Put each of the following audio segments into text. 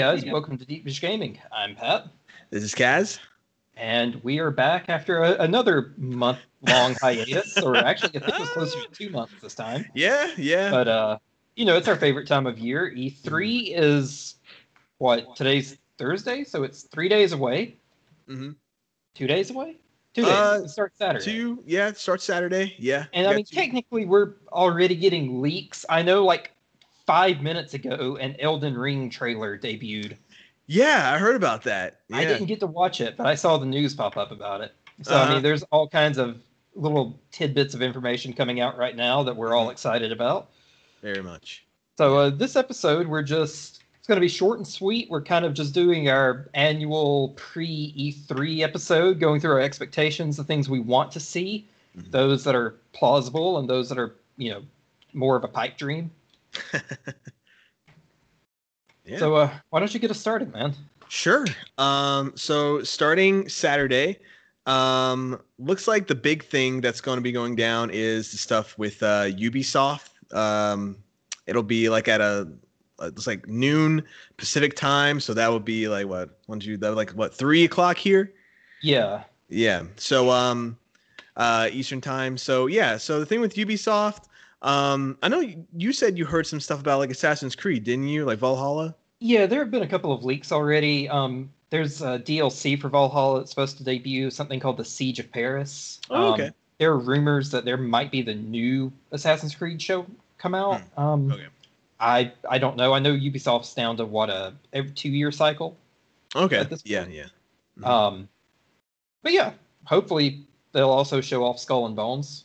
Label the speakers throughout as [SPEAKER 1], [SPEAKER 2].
[SPEAKER 1] guys, welcome to Deep Dish Gaming. I'm Pat,
[SPEAKER 2] This is Kaz.
[SPEAKER 1] and we are back after a, another month-long hiatus, or actually, I think it was closer to two months this time.
[SPEAKER 2] Yeah, yeah.
[SPEAKER 1] But uh, you know, it's our favorite time of year. E3 is what today's Thursday, so it's three days away.
[SPEAKER 2] Mhm.
[SPEAKER 1] Two days away. Two days.
[SPEAKER 2] Uh,
[SPEAKER 1] it starts Saturday.
[SPEAKER 2] Two, yeah, it starts Saturday. Yeah.
[SPEAKER 1] And I mean,
[SPEAKER 2] two-
[SPEAKER 1] technically, we're already getting leaks. I know, like five minutes ago, an Elden Ring trailer debuted.
[SPEAKER 2] yeah, I heard about that. Yeah.
[SPEAKER 1] I didn't get to watch it, but I saw the news pop up about it. So I
[SPEAKER 2] Uh-huh.
[SPEAKER 1] mean, there's all kinds of little tidbits of information coming out right now that we're all
[SPEAKER 2] Mm-hmm.
[SPEAKER 1] excited about.
[SPEAKER 2] Very much.
[SPEAKER 1] So uh, this episode, we're just it's going to be short and sweet. We're kind of just doing our annual pre E3 episode, going through our expectations, the things we want to see,
[SPEAKER 2] Mhm.
[SPEAKER 1] those that are plausible, and those that are you know more of a pipe dream.
[SPEAKER 2] Yeah.
[SPEAKER 1] So uh, why don't you get us started, man?
[SPEAKER 2] Sure. Um, so starting Saturday, um, looks like the big thing that's going to be going down is the stuff with uh, Ubisoft. Um, it'll be like at a it's like noon Pacific time, so that would be like what one two that like what three o'clock here.
[SPEAKER 1] Yeah,
[SPEAKER 2] Yeah. So um uh Eastern time. So yeah, so the thing with Ubisoft, um I know you- said you heard some stuff about like Assassin's Creed, didn't you? Like Valhalla?
[SPEAKER 1] Yeah, there have been a couple of leaks already. Um, there's a DLC for Valhalla that's supposed to debut, something called the Siege of Paris.
[SPEAKER 2] Oh,
[SPEAKER 1] Um,
[SPEAKER 2] okay.
[SPEAKER 1] there are rumors that there might be the new Assassin's Creed show come out. Um,
[SPEAKER 2] Hmm. Okay.
[SPEAKER 1] I I don't know. I know Ubisoft's down to what a every two year cycle.
[SPEAKER 2] Okay. Yeah, yeah. Mhm.
[SPEAKER 1] Um, but yeah, hopefully they'll also show off Skull and Bones.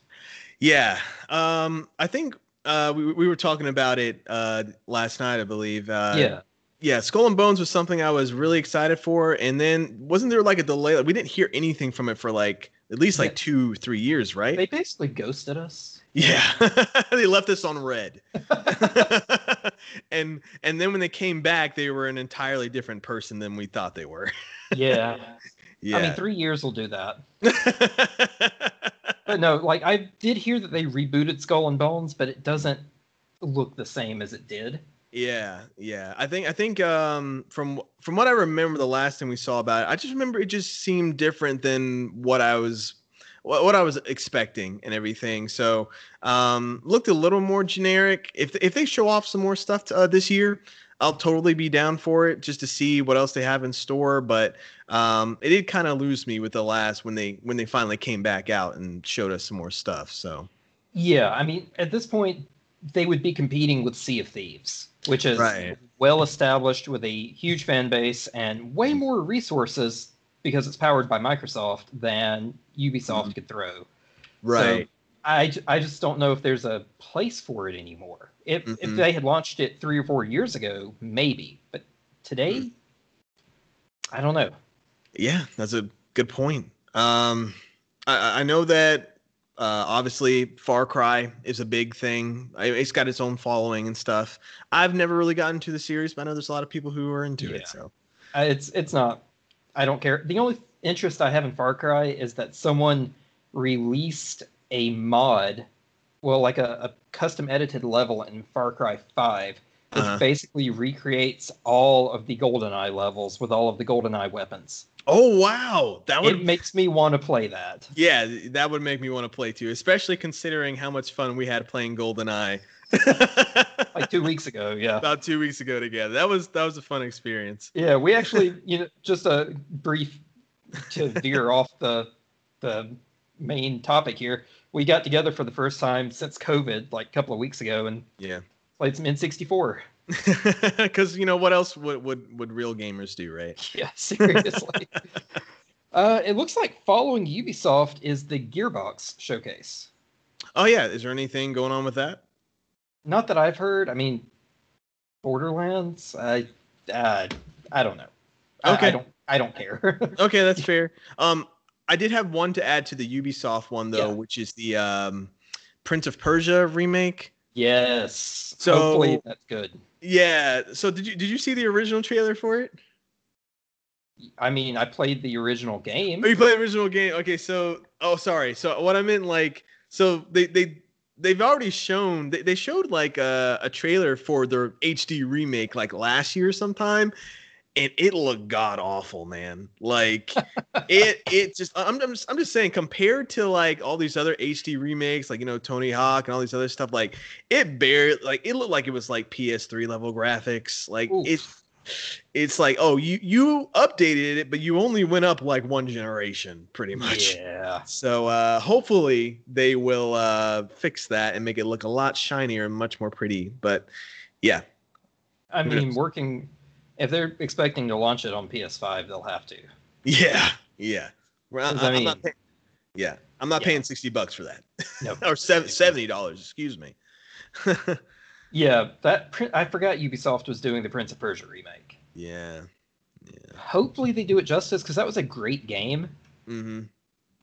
[SPEAKER 2] Yeah. Um I think uh we we were talking about it uh last night, I believe. Uh
[SPEAKER 1] yeah,
[SPEAKER 2] Yeah, Skull and Bones was something I was really excited for, and then wasn't there like a delay? Like, we didn't hear anything from it for like at least like
[SPEAKER 1] Yeah.
[SPEAKER 2] two, three years, right?
[SPEAKER 1] they basically ghosted us.
[SPEAKER 2] Yeah, they left us on red. and and then when they came back, they were an entirely different person than we thought they were.
[SPEAKER 1] Yeah,
[SPEAKER 2] Yeah.
[SPEAKER 1] I mean three years will do that. But no, like I did hear that they rebooted Skull and Bones, but it doesn't look the same as it did.
[SPEAKER 2] yeah, yeah. I think I think um from from what I remember the last time we saw about it, I just remember it just seemed different than what I was what, what I was expecting and everything. So um looked a little more generic. If if they show off some more stuff to, uh, this year, I'll totally be down for it just to see what else they have in store. But um, it did kind of lose me with the last when they when they finally came back out and showed us some more stuff. So
[SPEAKER 1] Yeah, I mean at this point they would be competing with Sea of Thieves, which is
[SPEAKER 2] Right.
[SPEAKER 1] well established with a huge fan base and way more resources because it's powered by Microsoft than Ubisoft could throw.
[SPEAKER 2] right,
[SPEAKER 1] So I, I just don't know if there's a place for it anymore. If if
[SPEAKER 2] Mhm.
[SPEAKER 1] they had launched it three or four years ago, maybe, but today,
[SPEAKER 2] Mm.
[SPEAKER 1] I don't know.
[SPEAKER 2] yeah, that's a good point. Um, I, I know that uh, obviously Far Cry is a big thing. It's got its own following and stuff. I've never really gotten to the series, but I know there's a lot of people who are into
[SPEAKER 1] Yeah.
[SPEAKER 2] it. So
[SPEAKER 1] I- It's it's not. I don't care. The only interest I have in Far Cry is that someone released a mod, well, like a, a custom edited level in Far Cry Five, which
[SPEAKER 2] Uh-huh.
[SPEAKER 1] basically recreates all of the GoldenEye levels with all of the GoldenEye weapons.
[SPEAKER 2] oh wow, that would
[SPEAKER 1] It makes me want to play that.
[SPEAKER 2] yeah, that would make me want to play too, especially considering how much fun we had playing GoldenEye.
[SPEAKER 1] Like two weeks ago, yeah.
[SPEAKER 2] about two weeks ago together. That was that was a fun experience.
[SPEAKER 1] Yeah, we actually, you know, just a brief to veer off the the main topic here. We got together for the first time since COVID, like a couple of weeks ago, and
[SPEAKER 2] Yeah,
[SPEAKER 1] played some N64.
[SPEAKER 2] because you know what else would would would real gamers do, right?
[SPEAKER 1] Yeah, seriously. uh, it looks like following Ubisoft is the Gearbox showcase.
[SPEAKER 2] Oh yeah, is there anything going on with that?
[SPEAKER 1] Not that I've heard. I mean, Borderlands. I, uh, I don't know. I- I,
[SPEAKER 2] Okay.
[SPEAKER 1] don't. I don't care.
[SPEAKER 2] Okay, that's fair. Um, I did have one to add to the Ubisoft one though,
[SPEAKER 1] Yeah.
[SPEAKER 2] which is the um, Prince of Persia remake.
[SPEAKER 1] yes.
[SPEAKER 2] So-
[SPEAKER 1] Hopefully that's good.
[SPEAKER 2] Yeah. So did you did you see the original trailer for it?
[SPEAKER 1] I mean, I played the original game.
[SPEAKER 2] Oh, you played the original game. Okay, so oh sorry. So what I meant like so they they they've already shown they, they showed like a, a trailer for their HD remake like last year sometime. And it looked god awful, man. Like it it just I'm I'm just, I'm just saying compared to like all these other HD remakes, like you know Tony Hawk and all these other stuff, like it barely like it looked like it was like PS3 level graphics. Like
[SPEAKER 1] Oof.
[SPEAKER 2] it it's like oh you you updated it, but you only went up like one generation, pretty much.
[SPEAKER 1] Yeah.
[SPEAKER 2] So uh, hopefully they will uh, fix that and make it look a lot shinier and much more pretty. But yeah,
[SPEAKER 1] I mean, working if they're expecting to launch it on PS5, they'll have to.
[SPEAKER 2] yeah, yeah. I,
[SPEAKER 1] I
[SPEAKER 2] am not
[SPEAKER 1] mean-
[SPEAKER 2] paying, yeah, I'm not
[SPEAKER 1] Yeah.
[SPEAKER 2] paying sixty bucks for that,
[SPEAKER 1] Nope.
[SPEAKER 2] or seventy dollars. Excuse me.
[SPEAKER 1] Yeah, that I forgot Ubisoft was doing the Prince of Persia remake.
[SPEAKER 2] yeah, yeah.
[SPEAKER 1] Hopefully they do it justice because that was a great game.
[SPEAKER 2] Mm-hmm.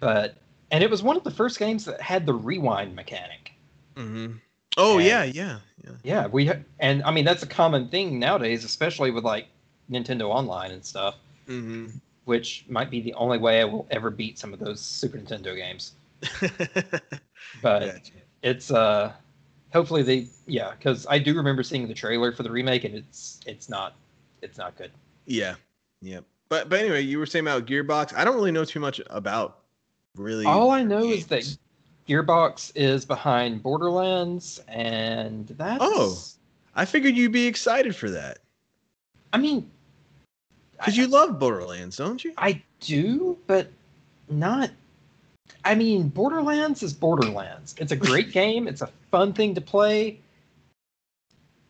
[SPEAKER 1] But and it was one of the first games that had the rewind mechanic.
[SPEAKER 2] Mm-hmm. Oh
[SPEAKER 1] And-
[SPEAKER 2] yeah, yeah, yeah.
[SPEAKER 1] Yeah, we ha- and I mean that's a common thing nowadays, especially with like Nintendo Online and stuff,
[SPEAKER 2] Mm-hmm.
[SPEAKER 1] which might be the only way I will ever beat some of those Super Nintendo games. But
[SPEAKER 2] Gotcha.
[SPEAKER 1] it's uh hopefully they yeah because i do remember seeing the trailer for the remake and it's it's not it's not good
[SPEAKER 2] Yeah, yeah. But but anyway, you were saying about Gearbox. I don't really know too much about really.
[SPEAKER 1] all i know is that
[SPEAKER 2] games.
[SPEAKER 1] Gearbox is behind borderlands and that's
[SPEAKER 2] Oh. I figured you'd be excited for that
[SPEAKER 1] i mean
[SPEAKER 2] because you love Borderlands, don't you?
[SPEAKER 1] i do but not i mean borderlands is borderlands it's a great game it's a fun thing to play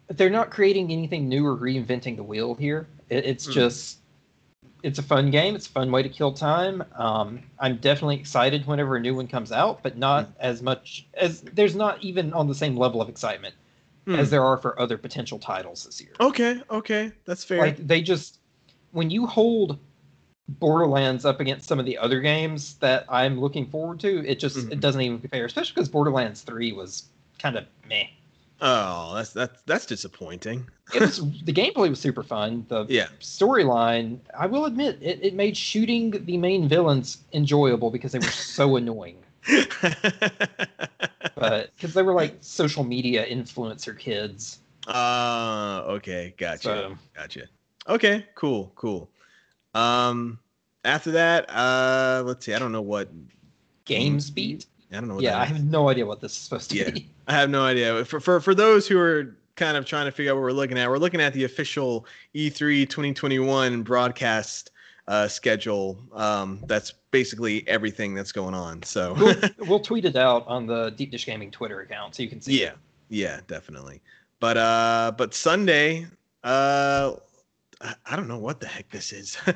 [SPEAKER 1] but they're not creating anything new or reinventing the wheel here it, it's
[SPEAKER 2] Hmm.
[SPEAKER 1] just it's a fun game it's a fun way to kill time um, i'm definitely excited whenever a new one comes out but not
[SPEAKER 2] Hmm.
[SPEAKER 1] as much as there's not even on the same level of excitement
[SPEAKER 2] Hmm.
[SPEAKER 1] as there are for other potential titles this year
[SPEAKER 2] Okay, okay, that's fair.
[SPEAKER 1] like they just when you hold borderlands up against some of the other games that i'm looking forward to it just
[SPEAKER 2] Mhm.
[SPEAKER 1] it doesn't even compare especially because borderlands 3 was kind of meh
[SPEAKER 2] oh, that's that's that's disappointing.
[SPEAKER 1] it was the gameplay was super fun the
[SPEAKER 2] Yeah.
[SPEAKER 1] storyline i will admit it, it made shooting the main villains enjoyable because they were so annoying but because they were like social media influencer kids
[SPEAKER 2] uh okay, gotcha.
[SPEAKER 1] so
[SPEAKER 2] Gotcha. Okay, cool, cool. Um after that, uh let's see, I don't know what
[SPEAKER 1] games beat
[SPEAKER 2] I don't know what
[SPEAKER 1] yeah i have no idea what this is supposed to
[SPEAKER 2] Yeah.
[SPEAKER 1] be
[SPEAKER 2] I have no idea. For, for for those who are kind of trying to figure out what we're looking at, we're looking at the official E E3 2021 broadcast uh, schedule. Um, that's basically everything that's going on. So
[SPEAKER 1] we'll, we'll tweet it out on the deep dish gaming twitter account so you can see
[SPEAKER 2] yeah, yeah, definitely. But uh, but Sunday, uh, I, don't know what the heck this is.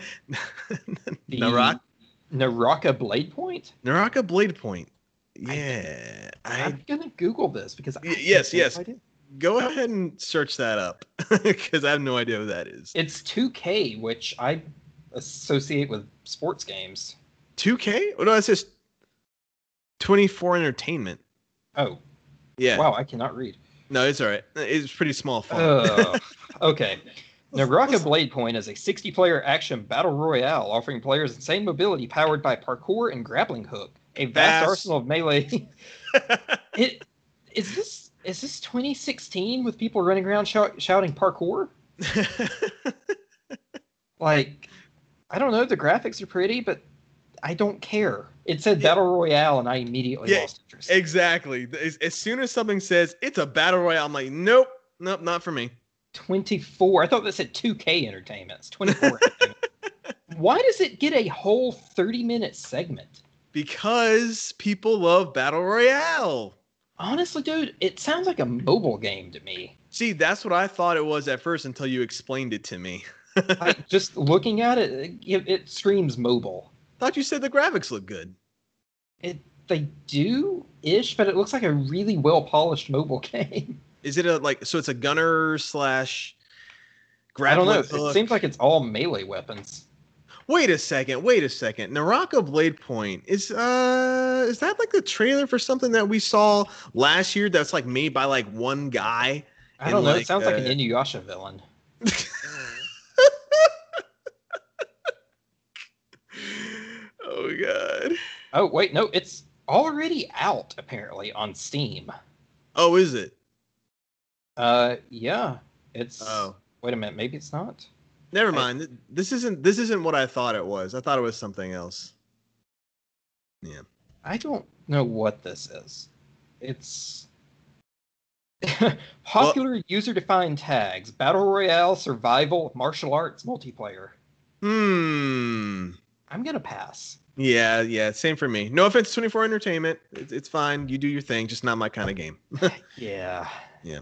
[SPEAKER 1] The
[SPEAKER 2] Narak-
[SPEAKER 1] Naraka Blade Point?
[SPEAKER 2] Naraka Blade Point. Yeah, I
[SPEAKER 1] I'm gonna Google this because
[SPEAKER 2] Y- yes, yes. go ahead and search that up because I have no idea what that is.
[SPEAKER 1] It's 2K, which I associate with sports games.
[SPEAKER 2] 2K? Oh, no, it's just 24 Entertainment.
[SPEAKER 1] Oh,
[SPEAKER 2] Yeah.
[SPEAKER 1] wow, I cannot read.
[SPEAKER 2] No, it's all right. It's pretty small font.
[SPEAKER 1] Ugh. okay. Naraka Blade Point is a 60 player action battle royale offering players insane mobility powered by parkour and grappling hook. A vast arsenal of melee. it is this is this 2016 with people running around shout, shouting parkour? Like, I don't know. The graphics are pretty, but I don't care. It said
[SPEAKER 2] Yeah.
[SPEAKER 1] battle royale, and I immediately
[SPEAKER 2] Yeah,
[SPEAKER 1] lost interest.
[SPEAKER 2] exactly. As, as soon as something says it's a battle royale, I'm like, nope, nope, not for me.
[SPEAKER 1] 24. I thought that said 2K Entertainment. It's 24. Why does it get a whole 30 minute segment?
[SPEAKER 2] Because people love battle royale.
[SPEAKER 1] Honestly, dude, it sounds like a mobile game to me.
[SPEAKER 2] See, that's what I thought it was at first until you explained it to me.
[SPEAKER 1] Like just looking at it, it, it screams mobile.
[SPEAKER 2] thought you said the graphics look good.
[SPEAKER 1] It they do ish, but it looks like a really well polished mobile game.
[SPEAKER 2] Is it a like so it's a gunner slash
[SPEAKER 1] I don't know.
[SPEAKER 2] grappling
[SPEAKER 1] It seems like it's all melee weapons.
[SPEAKER 2] Wait a second. Wait a second. Naraka Blade Point is uh is that like the trailer for something that we saw last year that's like made by like one guy?
[SPEAKER 1] I don't know.
[SPEAKER 2] like,
[SPEAKER 1] it sounds like an
[SPEAKER 2] uh,
[SPEAKER 1] Inuyasha villain.
[SPEAKER 2] oh god.
[SPEAKER 1] Oh wait, no, it's already out apparently on Steam.
[SPEAKER 2] Oh, is it?
[SPEAKER 1] Uh, yeah, it's.
[SPEAKER 2] Oh.
[SPEAKER 1] Wait a minute, maybe it's not.
[SPEAKER 2] Never mind. this isn't this isn't what I thought it was. I thought it was something else. Yeah.
[SPEAKER 1] I don't know what this is. It's popular well, user-defined tags: battle royale, survival, martial arts, multiplayer.
[SPEAKER 2] Hmm.
[SPEAKER 1] I'm gonna pass.
[SPEAKER 2] Yeah, yeah, same for me. No offense, 24 Entertainment. It's, it's fine. You do your thing, just not my kind of game.
[SPEAKER 1] yeah.
[SPEAKER 2] Yeah.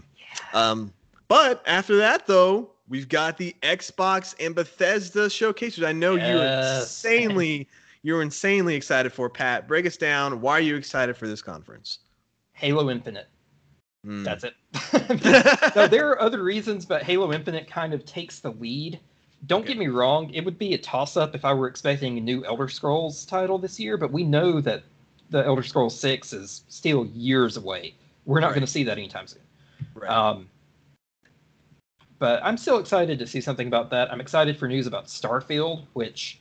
[SPEAKER 2] Um, but after that, though, we've got the Xbox and Bethesda showcase, which I know yes. you're insanely, you're insanely excited for. Pat, break us down. Why are you excited for this conference?
[SPEAKER 1] Halo Infinite. Mm. That's it. no, there are other reasons, but Halo Infinite kind of takes the lead don't okay. get me wrong, it would be a toss up if I were expecting a new Elder Scrolls title this year, but we know that the Elder Scrolls 6 is still years away. We're not right. going to see that anytime soon. Right. Um, but I'm still excited to see something about that. I'm excited for news about Starfield, which,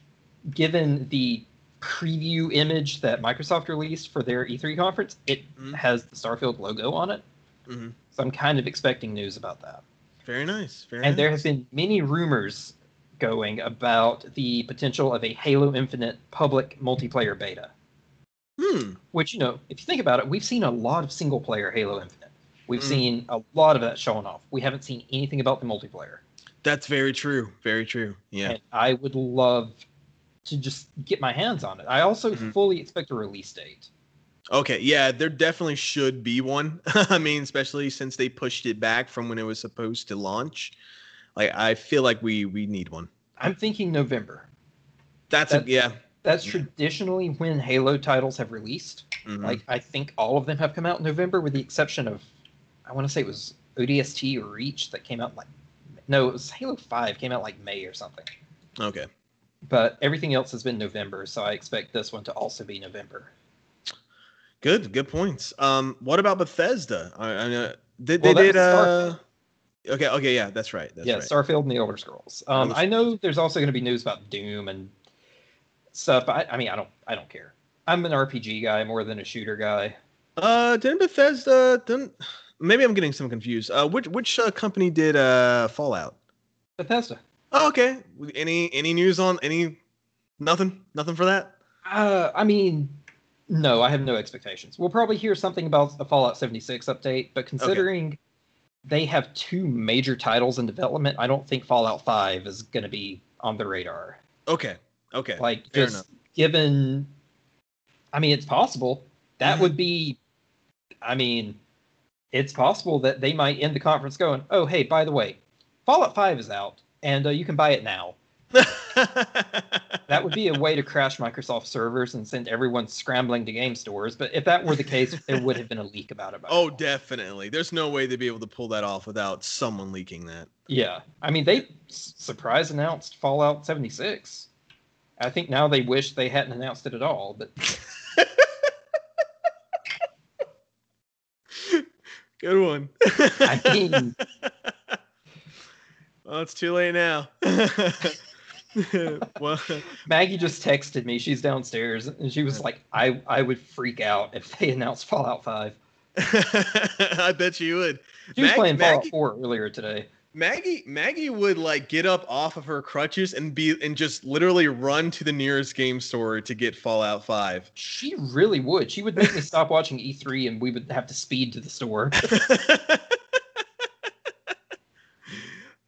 [SPEAKER 1] given the preview image that Microsoft released for their E3 conference, it mm-hmm. has the Starfield logo on it. Mm-hmm. So I'm kind of expecting news about that.
[SPEAKER 2] Very nice. Very
[SPEAKER 1] and
[SPEAKER 2] nice.
[SPEAKER 1] there have been many rumors going about the potential of a Halo Infinite public multiplayer beta.
[SPEAKER 2] Hmm.
[SPEAKER 1] Which, you know, if you think about it, we've seen a lot of single player Halo Infinite. We've mm. seen a lot of that showing off. We haven't seen anything about the multiplayer.
[SPEAKER 2] That's very true. Very true. Yeah. And
[SPEAKER 1] I would love to just get my hands on it. I also mm-hmm. fully expect a release date.
[SPEAKER 2] Okay, yeah, there definitely should be one. I mean, especially since they pushed it back from when it was supposed to launch. Like I feel like we we need one.
[SPEAKER 1] I'm thinking November.
[SPEAKER 2] That's, that's a, yeah.
[SPEAKER 1] That's traditionally when Halo titles have released. Mm-hmm. Like I think all of them have come out in November, with the exception of I want to say it was ODST or Reach that came out like no, it was Halo Five came out like May or something.
[SPEAKER 2] Okay.
[SPEAKER 1] But everything else has been November, so I expect this one to also be November.
[SPEAKER 2] Good, good points. Um, what about Bethesda? I, I know they, well, they did. Uh, Okay, okay, yeah, that's right. That's
[SPEAKER 1] yeah,
[SPEAKER 2] right.
[SPEAKER 1] Starfield and the Elder Scrolls. Um, I know there's also going to be news about Doom and stuff. I, I mean, I don't, I don't care. I'm an RPG guy more than a shooter guy.
[SPEAKER 2] Uh, didn't Bethesda? Didn't maybe I'm getting some confused. Uh, which which uh, company did uh Fallout?
[SPEAKER 1] Bethesda.
[SPEAKER 2] Oh, okay. Any any news on any? Nothing. Nothing for that.
[SPEAKER 1] Uh, I mean, no, I have no expectations. We'll probably hear something about the Fallout 76 update, but considering okay they have two major titles in development. I don't think Fallout 5 is going to be on the radar.
[SPEAKER 2] Okay. Okay.
[SPEAKER 1] Like Fair just enough. given I mean it's possible. That mm-hmm. would be I mean it's possible that they might end the conference going, "Oh, hey, by the way, Fallout 5 is out and uh, you can buy it now." that would be a way to crash Microsoft servers and send everyone scrambling to game stores. But if that were the case, there would have been a leak about it.
[SPEAKER 2] oh, definitely. There's no way they'd be able to pull that off without someone leaking that.
[SPEAKER 1] Yeah. I mean, they surprise announced Fallout 76. I think now they wish they hadn't announced it at all, but.
[SPEAKER 2] Good one.
[SPEAKER 1] I mean,
[SPEAKER 2] well, it's too late now.
[SPEAKER 1] well, Maggie just texted me. She's downstairs, and she was like, "I I would freak out if they announced Fallout 5."
[SPEAKER 2] I bet you would.
[SPEAKER 1] She was Mag- playing Fallout Maggie, 4 earlier today.
[SPEAKER 2] Maggie Maggie would like get up off of her crutches and be and just literally run to the nearest game store to get Fallout 5.
[SPEAKER 1] She really would. She would make me stop watching E3 and we would have to speed to the store.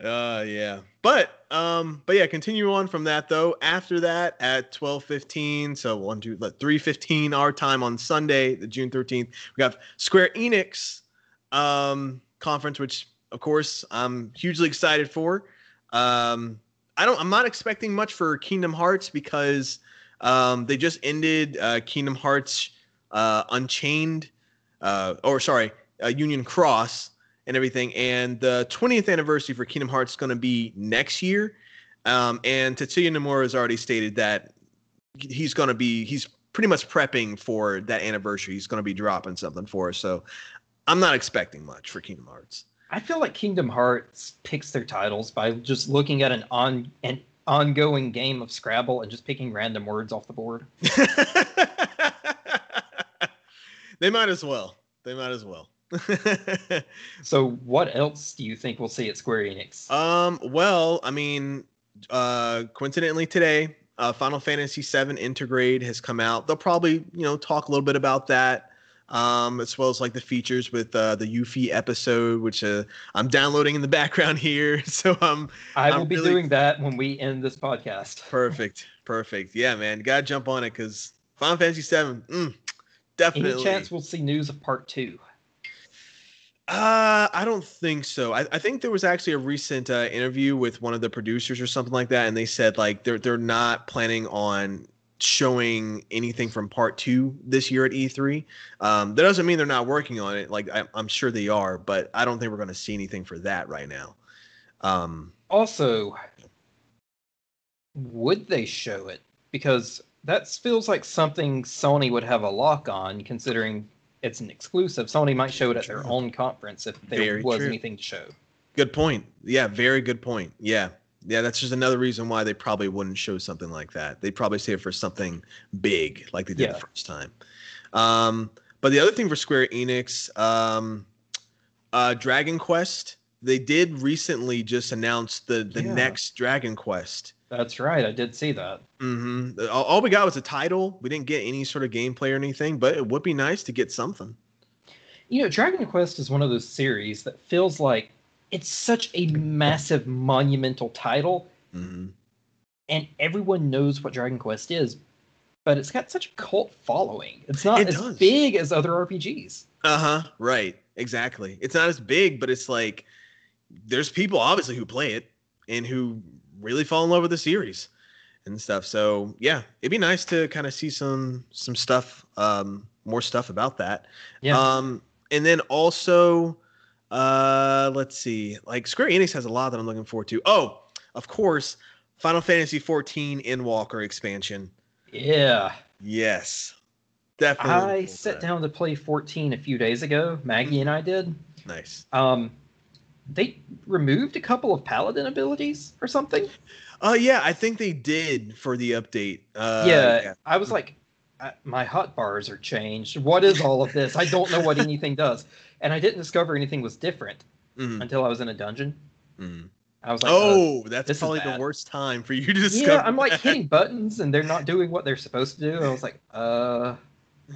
[SPEAKER 2] uh yeah. But um, but yeah, continue on from that though. After that, at twelve fifteen, so one, two, three fifteen our time on Sunday, the June thirteenth, we got Square Enix um conference, which of course I'm hugely excited for. Um, I don't, I'm not expecting much for Kingdom Hearts because um, they just ended uh, Kingdom Hearts uh, Unchained, uh, or sorry, uh, Union Cross and everything. And the 20th anniversary for Kingdom Hearts is going to be next year. Um, and Tetsuya Nomura has already stated that he's going to be he's pretty much prepping for that anniversary. He's going to be dropping something for us. So I'm not expecting much for Kingdom Hearts.
[SPEAKER 1] I feel like Kingdom Hearts picks their titles by just looking at an on an ongoing game of Scrabble and just picking random words off the board.
[SPEAKER 2] they might as well. They might as well.
[SPEAKER 1] so what else do you think we'll see at Square Enix?
[SPEAKER 2] Um, well, I mean, uh, coincidentally today, uh, Final Fantasy VII Intergrade has come out. They'll probably you know talk a little bit about that, um, as well as like the features with uh, the Yuffie episode, which uh, I'm downloading in the background here. So um,
[SPEAKER 1] I will
[SPEAKER 2] I'm
[SPEAKER 1] be
[SPEAKER 2] really-
[SPEAKER 1] doing that when we end this podcast.
[SPEAKER 2] perfect, perfect. Yeah, man, gotta jump on it because Final Fantasy VII, mm,
[SPEAKER 1] Any
[SPEAKER 2] definitely.
[SPEAKER 1] chance we'll see news of part two?
[SPEAKER 2] Uh, I don't think so. I, I think there was actually a recent uh, interview with one of the producers or something like that, and they said like they're they're not planning on showing anything from part two this year at E3. Um, that doesn't mean they're not working on it. Like I, I'm sure they are, but I don't think we're going to see anything for that right now. Um,
[SPEAKER 1] Also, would they show it? Because that feels like something Sony would have a lock on, considering it's an exclusive. Sony might show it at their own conference if there
[SPEAKER 2] Very
[SPEAKER 1] was
[SPEAKER 2] true.
[SPEAKER 1] anything to show.
[SPEAKER 2] good point. Yeah, very good point. Yeah. Yeah, that's just another reason why they probably wouldn't show something like that. They'd probably save it for something big, like they did
[SPEAKER 1] Yeah.
[SPEAKER 2] the first time. Um, but the other thing for Square Enix, um, uh, Dragon Quest, they did recently just announce the the
[SPEAKER 1] Yeah.
[SPEAKER 2] next Dragon Quest.
[SPEAKER 1] That's right. I did see that.
[SPEAKER 2] Mm-hmm. All, all we got was a title. We didn't get any sort of gameplay or anything, but it would be nice to get something.
[SPEAKER 1] You know, Dragon Quest is one of those series that feels like it's such a massive, monumental title,
[SPEAKER 2] hmm
[SPEAKER 1] and everyone knows what Dragon Quest is, but it's got such a cult following. It's not
[SPEAKER 2] It
[SPEAKER 1] as
[SPEAKER 2] does.
[SPEAKER 1] big as other RPGs.
[SPEAKER 2] Uh huh. Right. Exactly. It's not as big, but it's like there's people obviously who play it and who really fall in love with the series and stuff. So yeah, it'd be nice to kind of see some some stuff, um, more stuff about that.
[SPEAKER 1] Yeah.
[SPEAKER 2] Um, and then also, uh, let's see, like Square Enix has a lot that I'm looking forward to. Oh, of course, Final Fantasy 14 Walker expansion.
[SPEAKER 1] yeah.
[SPEAKER 2] Yes, definitely.
[SPEAKER 1] I sat
[SPEAKER 2] that.
[SPEAKER 1] down to play 14 a few days ago. Maggie and I did.
[SPEAKER 2] Nice.
[SPEAKER 1] Um, they removed a couple of paladin abilities or something.
[SPEAKER 2] Oh yeah, I think they did for the update. Uh,
[SPEAKER 1] yeah, I was like, uh, my hot bars are changed. What is all of this? I don't know what anything does, and I didn't discover anything was different
[SPEAKER 2] Mhm,
[SPEAKER 1] until I was in a dungeon.
[SPEAKER 2] mhm.
[SPEAKER 1] I was like, uh,
[SPEAKER 2] oh, that's probably the worst time for you to discover.
[SPEAKER 1] yeah. I'm like
[SPEAKER 2] that.
[SPEAKER 1] hitting buttons and they're not doing what they're supposed to do. I was like, uh,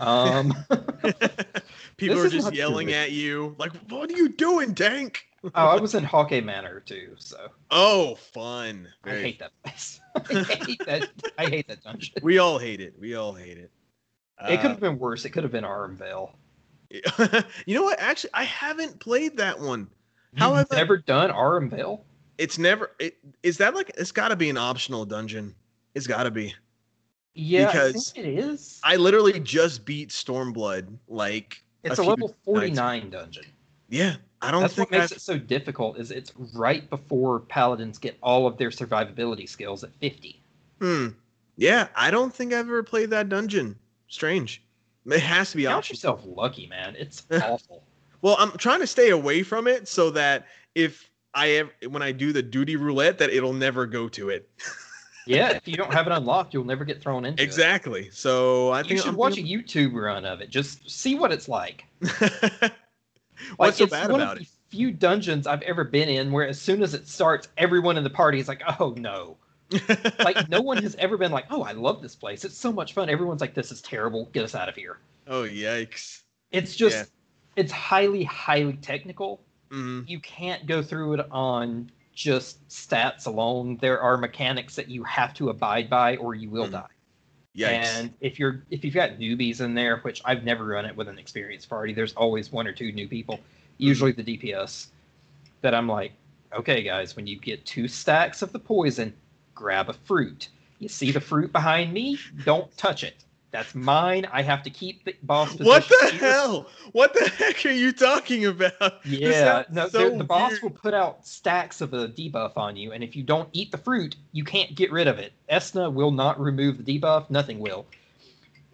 [SPEAKER 1] um.
[SPEAKER 2] People are just yelling at you, like, "What are you doing, Tank?"
[SPEAKER 1] oh, I was in Haukke Manor too, so
[SPEAKER 2] Oh, fun!
[SPEAKER 1] I hate that place. I hate that. I hate that dungeon.
[SPEAKER 2] We all hate it. We all hate it.
[SPEAKER 1] it could
[SPEAKER 2] Uh,
[SPEAKER 1] have been worse. It could have been Aurum Vale.
[SPEAKER 2] you know what? Actually, I haven't played that one. How
[SPEAKER 1] You've
[SPEAKER 2] have I-
[SPEAKER 1] never done Aurum Vale?
[SPEAKER 2] It's never. It, is that like? It's got to be an optional dungeon. It's got to be.
[SPEAKER 1] Yeah,
[SPEAKER 2] Because
[SPEAKER 1] I think it is.
[SPEAKER 2] I literally just beat Stormblood. Like,
[SPEAKER 1] It's
[SPEAKER 2] a
[SPEAKER 1] a, level 49 dungeon.
[SPEAKER 2] yeah, I don't
[SPEAKER 1] That's
[SPEAKER 2] think
[SPEAKER 1] what makes
[SPEAKER 2] I've-
[SPEAKER 1] it so difficult. Is it's right before paladins get all of their survivability skills at 50.
[SPEAKER 2] Hmm. Yeah, I don't think I've ever played that dungeon. Strange. It has to be
[SPEAKER 1] Count
[SPEAKER 2] optional.
[SPEAKER 1] yourself lucky, man. It's awful.
[SPEAKER 2] Well, I'm trying to stay away from it so that if I ever when I do the duty roulette, that it'll never go to it.
[SPEAKER 1] Yeah, if you don't have it unlocked, you'll never get thrown into it.
[SPEAKER 2] Exactly. So I think You
[SPEAKER 1] should
[SPEAKER 2] I'm
[SPEAKER 1] watch a YouTube run of it. Just see what it's like. Like,
[SPEAKER 2] What's so
[SPEAKER 1] it's
[SPEAKER 2] bad
[SPEAKER 1] one
[SPEAKER 2] about
[SPEAKER 1] of
[SPEAKER 2] it?
[SPEAKER 1] the few dungeons I've ever been in where as soon as it starts, everyone in the party is like, "Oh no!" Like no one has ever been like, "Oh, I love this place. It's so much fun." Everyone's like, "This is terrible. Get us out of here."
[SPEAKER 2] oh yikes.
[SPEAKER 1] It's just,
[SPEAKER 2] Yeah.
[SPEAKER 1] it's highly, highly technical.
[SPEAKER 2] Mhm.
[SPEAKER 1] You can't go through it on just stats alone. There are mechanics that you have to abide by, or you will
[SPEAKER 2] Mhm.
[SPEAKER 1] die.
[SPEAKER 2] Yikes.
[SPEAKER 1] And if you're if you've got newbies in there, which I've never run it with an experienced party, there's always one or two new people, usually the DPS, that I'm like, okay, guys, when you get two stacks of the poison, grab a fruit. You see the fruit behind me? Don't touch it. That's mine. I have to keep the boss position.
[SPEAKER 2] what the
[SPEAKER 1] here.
[SPEAKER 2] hell? What the heck are you talking about?
[SPEAKER 1] Yeah, no,
[SPEAKER 2] so
[SPEAKER 1] the- boss will put out stacks of a debuff on you, and if you don't eat the fruit, you can't get rid of it. Esna will not remove the debuff, nothing will.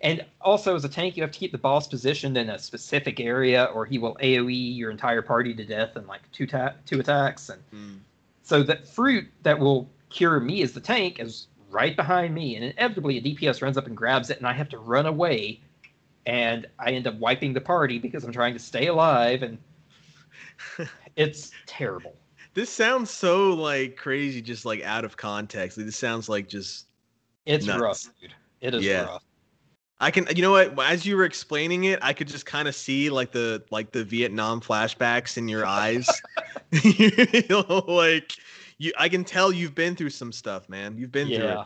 [SPEAKER 1] And also, as a tank, you have to keep the boss positioned in a specific area, or he will AoE your entire party to death in like two ta- two attacks. And
[SPEAKER 2] Hmm.
[SPEAKER 1] so that fruit that will cure me as the tank is right behind me, and inevitably a DPS runs up and grabs it, and I have to run away, and I end up wiping the party because I'm trying to stay alive, and it's terrible.
[SPEAKER 2] this sounds so like crazy, just like out of context. This sounds like just
[SPEAKER 1] It's
[SPEAKER 2] Nuts.
[SPEAKER 1] rough, dude. It is
[SPEAKER 2] Yeah.
[SPEAKER 1] rough.
[SPEAKER 2] I can you know what as you were explaining it, I could just kind of see like the like the Vietnam flashbacks in your eyes. you know, like you I can tell you've been through some stuff, man. You've been
[SPEAKER 1] Yeah.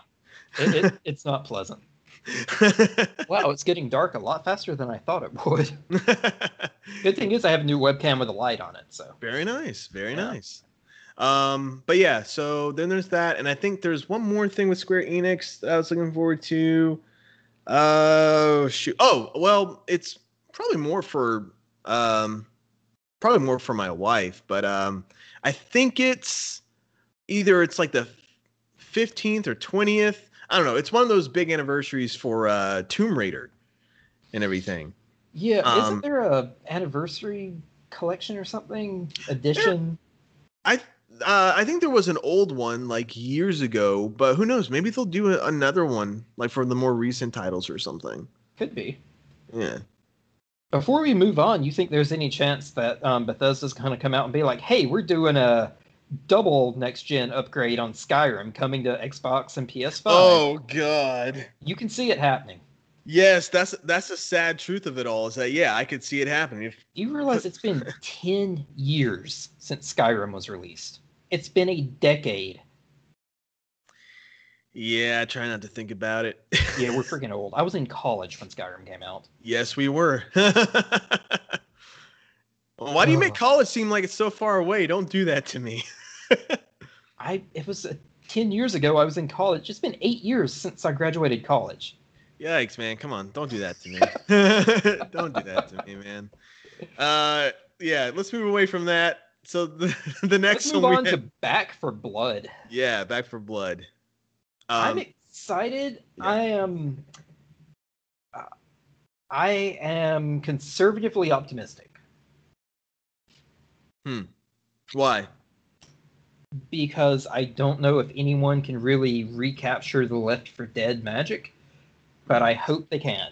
[SPEAKER 1] It, it, it's not pleasant. Wow, it's getting dark a lot faster than I thought it would. Good thing is I have a new webcam with a light on it, so
[SPEAKER 2] very nice, very
[SPEAKER 1] Yeah.
[SPEAKER 2] nice. Um, but yeah, so then there's that, and I think there's one more thing with Square Enix that I was looking forward to. Oh shoot! Oh well, it's probably more for um, probably more for my wife, but um, I think it's either it's like the fifteenth or twentieth. I don't know. It's one of those big anniversaries for uh, Tomb Raider and everything.
[SPEAKER 1] yeah.
[SPEAKER 2] Um,
[SPEAKER 1] isn't there a anniversary collection or something edition?
[SPEAKER 2] I uh, I think there was an old one like years ago, but who knows? Maybe they'll do a, another one like for the more recent titles or something.
[SPEAKER 1] Could be.
[SPEAKER 2] Yeah.
[SPEAKER 1] Before we move on, you think there's any chance that um, Bethesda's going to come out and be like, "Hey, we're doing a double next gen upgrade on Skyrim coming to Xbox and PS5"?
[SPEAKER 2] Oh God.
[SPEAKER 1] You can see it happening.
[SPEAKER 2] Yes, that's that's the sad truth of it all. Is that yeah, I could see it happening. If
[SPEAKER 1] Do you realize it's been 10 years since Skyrim was released? It's been a decade.
[SPEAKER 2] yeah, I try not to think about it.
[SPEAKER 1] Yeah, we're freaking old. I was in college when Skyrim came out.
[SPEAKER 2] yes, we were. Why do you make college seem like it's so far away? Don't do that to me.
[SPEAKER 1] I it was uh, 10 years ago I was in college. It's been 8 years since I graduated college.
[SPEAKER 2] Yikes, man! Come on, don't do that to me. don't do that to me, man. Uh, yeah, let's move away from that. So the the next
[SPEAKER 1] Let's move
[SPEAKER 2] one
[SPEAKER 1] on to Back 4 Blood.
[SPEAKER 2] yeah, Back 4 Blood.
[SPEAKER 1] I'm
[SPEAKER 2] Um,
[SPEAKER 1] excited.
[SPEAKER 2] yeah.
[SPEAKER 1] I am uh, I am conservatively optimistic Hmm.
[SPEAKER 2] why?
[SPEAKER 1] Because I don't know if anyone can really recapture the Left 4 Dead magic, but I hope they can.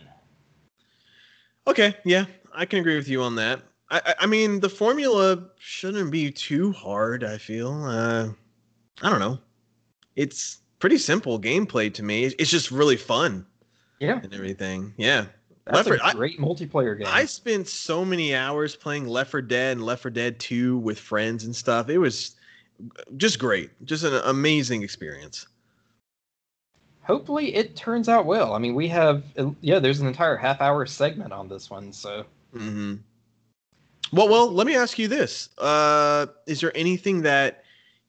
[SPEAKER 2] Okay, yeah, I can agree with you on that. I, I, I mean, the formula shouldn't be too hard. I feel. Uh, I don't know. It's pretty simple gameplay to me. It's just really fun
[SPEAKER 1] Yeah,
[SPEAKER 2] and everything. Yeah.
[SPEAKER 1] that's
[SPEAKER 2] 4
[SPEAKER 1] a
[SPEAKER 2] I-
[SPEAKER 1] great multiplayer game.
[SPEAKER 2] I spent so many hours playing Left 4 Dead and Left 4 Dead 2 with friends and stuff. It was just great. Just an amazing experience.
[SPEAKER 1] Hopefully, it turns out well. I mean, we have yeah, there's an entire half hour segment on this one, so
[SPEAKER 2] hmm Well, well, let me ask you this: uh, Is there anything that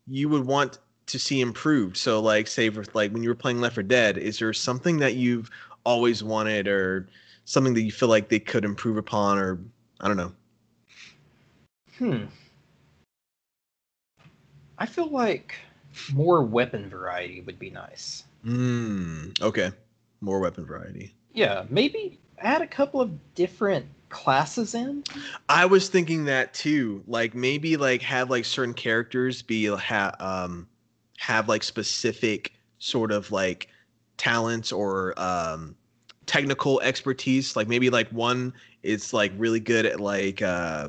[SPEAKER 2] you would want to see improved? So, like, say, for, like when you were playing Left 4 Dead, is there something that you've always wanted, or something that you feel like they could improve upon, or I don't know?
[SPEAKER 1] hmm. I feel like more weapon variety would be nice.
[SPEAKER 2] Mm, okay, more weapon variety.
[SPEAKER 1] Yeah, maybe add a couple of different classes in.
[SPEAKER 2] I was thinking that too. Like maybe like have like certain characters be ha- um have like specific sort of like talents or um technical expertise. Like maybe like one is like really good at like uh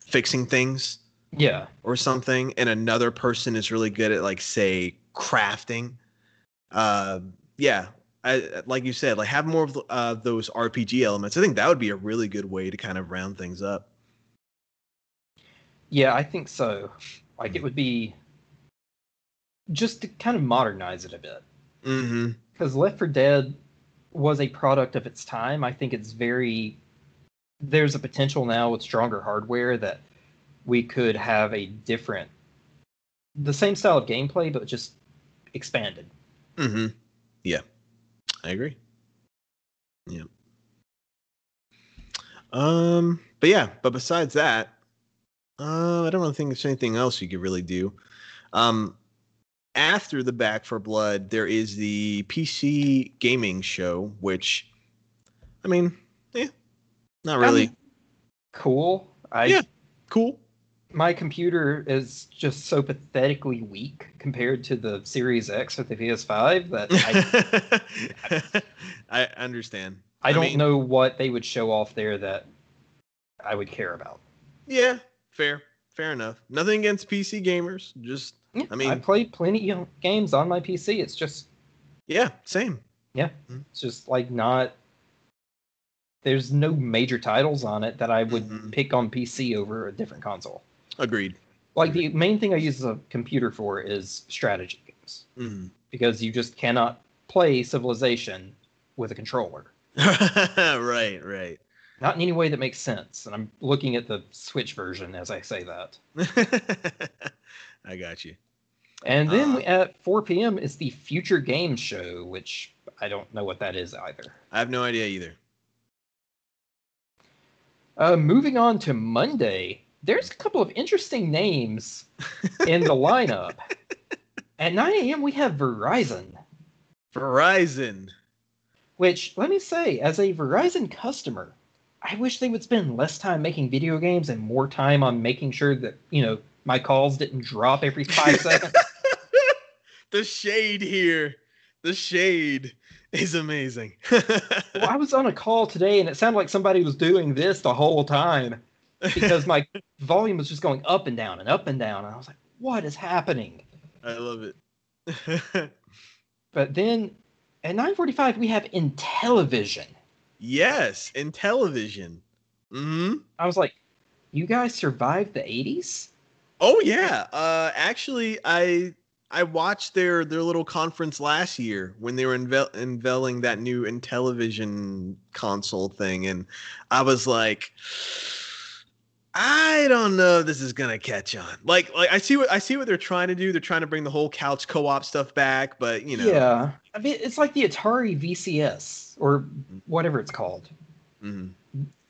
[SPEAKER 2] fixing things
[SPEAKER 1] Yeah,
[SPEAKER 2] or something and another person is really good at like say crafting. Uh yeah, I, like you said, like have more of uh, those RPG elements. I think that would be a really good way to kind of round things up.
[SPEAKER 1] yeah, I think so. Like it would be just to kind of modernize it a bit.
[SPEAKER 2] Mm-hmm.
[SPEAKER 1] because Left 4 Dead was a product of its time. I think it's very there's a potential now with stronger hardware that we could have a different the same style of gameplay but just expanded.
[SPEAKER 2] Mm-hmm. Yeah, I agree. Yeah. Um, but yeah, but besides that, uh, I don't really think there's anything else you could really do. Um, after the Back 4 Blood, there is the PC gaming show, which, I mean, yeah, not really
[SPEAKER 1] I mean, cool. I
[SPEAKER 2] Yeah. cool.
[SPEAKER 1] My computer is just so pathetically weak compared to the Series X with the PS5 that I
[SPEAKER 2] I understand.
[SPEAKER 1] I
[SPEAKER 2] I
[SPEAKER 1] don't
[SPEAKER 2] mean-
[SPEAKER 1] know what they would show off there that I would care about.
[SPEAKER 2] Yeah, fair. fair enough. Nothing against PC gamers. Just
[SPEAKER 1] Yeah,
[SPEAKER 2] I mean-
[SPEAKER 1] I play plenty of games on my PC. It's just
[SPEAKER 2] yeah, same. Yeah.
[SPEAKER 1] It's just like not. There's no major titles on it that I would
[SPEAKER 2] Mhm.
[SPEAKER 1] pick on PC over a different console.
[SPEAKER 2] Agreed.
[SPEAKER 1] Like the main thing I use a computer for is strategy games
[SPEAKER 2] Mhm.
[SPEAKER 1] because you just cannot play Civilization with a controller.
[SPEAKER 2] right, right.
[SPEAKER 1] Not in any way that makes sense. And I'm looking at the Switch version as I say that.
[SPEAKER 2] I got you.
[SPEAKER 1] And then
[SPEAKER 2] Uh,
[SPEAKER 1] at 4 p.m. is the Future Games Show, which I don't know what that is either.
[SPEAKER 2] I have no idea either.
[SPEAKER 1] Uh, moving on to Monday, there's a couple of interesting names in the lineup. At 9 a.m., we have Verizon,
[SPEAKER 2] Verizon.
[SPEAKER 1] which, let me say, as a Verizon customer, I wish they would spend less time making video games and more time on making sure that, you know, my calls didn't drop every five seconds.
[SPEAKER 2] the shade here. The shade is amazing.
[SPEAKER 1] Well, I was on a call today and it sounded like somebody was doing this the whole time because my volume was just going up and down and up and down. And I was like, what is happening?
[SPEAKER 2] I love it.
[SPEAKER 1] But then at 9:45 we have Intellivision.
[SPEAKER 2] yes, in television. hmm
[SPEAKER 1] I was like, you guys survived the 80s?
[SPEAKER 2] Oh yeah. Uh, actually, I I watched their their little conference last year when they were unveiling that new Intellivision console thing, and I was like, I don't know if this is gonna catch on. Like like I see what I see what they're trying to do. They're trying to bring the whole couch co-op stuff back, but you know,
[SPEAKER 1] Yeah. I mean, it's like the Atari VCS or whatever it's called.
[SPEAKER 2] Mhm.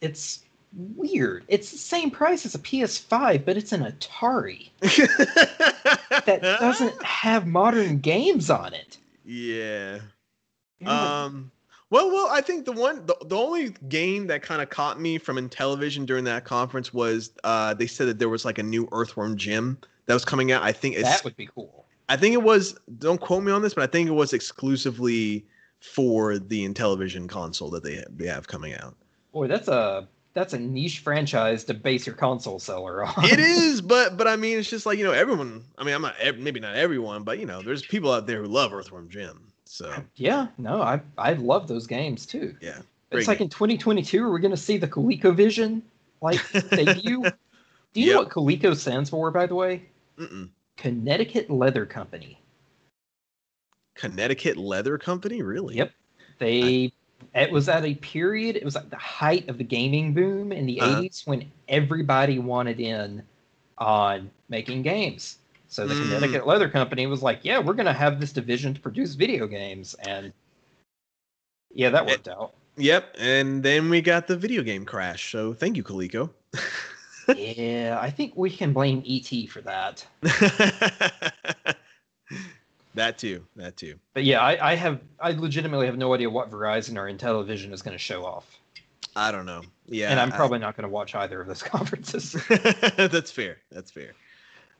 [SPEAKER 1] It's weird. It's the same price as a PS5, but it's an Atari that doesn't have modern games on it.
[SPEAKER 2] Yeah.
[SPEAKER 1] Like,
[SPEAKER 2] Um. Well, well, I think the one, the, the only game that kind of caught me from Intellivision during that conference was uh, they said that there was like a new Earthworm Jim that was coming out. I think it's,
[SPEAKER 1] that would be cool.
[SPEAKER 2] I think it was. Don't quote me on this, but I think it was exclusively for the Intellivision console that they they have coming out.
[SPEAKER 1] Boy, that's a that's a niche franchise to base your console seller on.
[SPEAKER 2] it is, but but I mean, it's just like you know, everyone. I mean, I'm not maybe not everyone, but you know, there's people out there who love Earthworm Jim. So
[SPEAKER 1] Yeah, no, I I love those games too.
[SPEAKER 2] yeah,
[SPEAKER 1] it's like in 2022, are we going to see the ColecoVision like debut? Do you know what Coleco stands for, by the way?
[SPEAKER 2] Mm-mm.
[SPEAKER 1] Connecticut Leather Company.
[SPEAKER 2] Connecticut Leather Company, really?
[SPEAKER 1] Yep. They it was at a period, it was at the height of the gaming boom in the
[SPEAKER 2] Uh-huh.
[SPEAKER 1] 80s when everybody wanted in on making games. So the
[SPEAKER 2] Mm.
[SPEAKER 1] Connecticut Leather Company was like, "Yeah, we're going to have this division to produce video games." And yeah, that worked out.
[SPEAKER 2] Yep, and then we got the video game crash. So thank you, Coleco.
[SPEAKER 1] yeah, I think we can blame ET for that.
[SPEAKER 2] that too. That too.
[SPEAKER 1] But yeah, I, I have I legitimately have no idea what Verizon or Intellivision is going to show off.
[SPEAKER 2] I don't know. Yeah,
[SPEAKER 1] and I'm
[SPEAKER 2] I-
[SPEAKER 1] probably not going to watch either of those conferences.
[SPEAKER 2] that's fair. That's fair.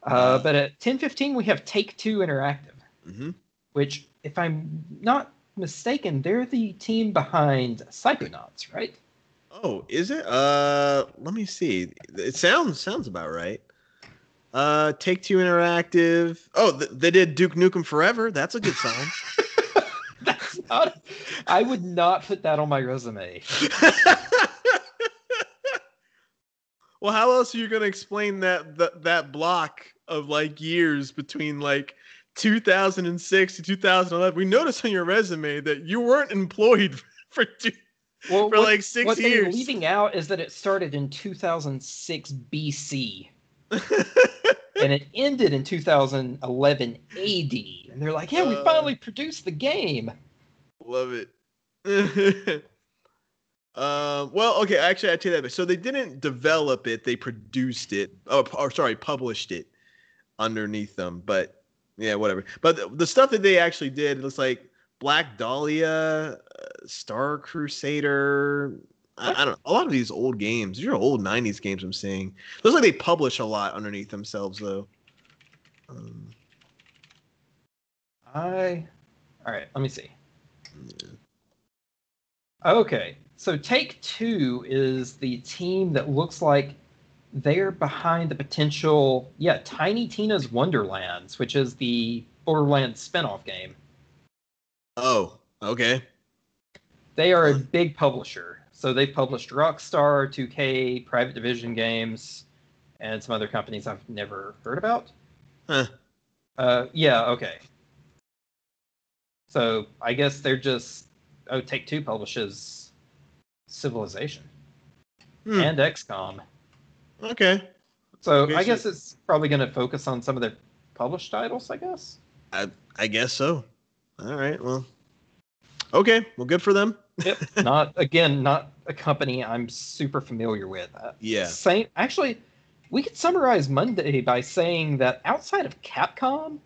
[SPEAKER 1] Uh, but at 10:15 we have Take Two Interactive,
[SPEAKER 2] hmm
[SPEAKER 1] which, if I'm not mistaken, they're the team behind Psychonauts, right?
[SPEAKER 2] Oh, is it? Uh, let me see. It sounds sounds about right. Uh, Take Two Interactive. Oh, th- they did Duke Nukem Forever. That's a good sign.
[SPEAKER 1] That's not. I would not put that on my resume.
[SPEAKER 2] well, how else are you gonna explain that that that block of like years between like 2006 to 2011? We noticed on your resume that you weren't employed for two,
[SPEAKER 1] Well,
[SPEAKER 2] for
[SPEAKER 1] what,
[SPEAKER 2] like six
[SPEAKER 1] what they're
[SPEAKER 2] years.
[SPEAKER 1] leaving out is that it started in 2006 BC and it ended in 2011 AD. And they're like, "Yeah, we
[SPEAKER 2] Uh.
[SPEAKER 1] finally produced the game."
[SPEAKER 2] Love it. um, well, okay, actually, I tell you that. So they didn't develop it; they produced it. Oh, or sorry, published it underneath them. But yeah, whatever. But the, the stuff that they actually did, it looks like Black Dahlia, uh, Star Crusader. I, I don't know. A lot of these old games. These are old '90s games. I'm seeing. Looks like they publish a lot underneath themselves, though. Um,
[SPEAKER 1] I. All right, let me see. Okay, so Take Two is the team that looks like they're behind the potential, yeah, Tiny Tina's Wonderlands, which is the Borderlands spinoff game.
[SPEAKER 2] Oh, okay.
[SPEAKER 1] They are a big publisher. So they've published Rockstar, 2K, Private Division games, and some other companies I've never heard about.
[SPEAKER 2] Huh.
[SPEAKER 1] Uh, yeah, okay. So I guess they're just oh, Take Two publishes Civilization
[SPEAKER 2] Hmm,
[SPEAKER 1] and XCOM.
[SPEAKER 2] Okay.
[SPEAKER 1] So
[SPEAKER 2] Okay,
[SPEAKER 1] I
[SPEAKER 2] so-
[SPEAKER 1] guess it's probably going to focus on some of their published titles. I guess.
[SPEAKER 2] I I guess so. All right. Well. Okay. Well, good for them.
[SPEAKER 1] Yep. not again, not a company I'm super familiar with. Uh,
[SPEAKER 2] Yeah.
[SPEAKER 1] Same. Actually, we could summarize Monday by saying that outside of Capcom,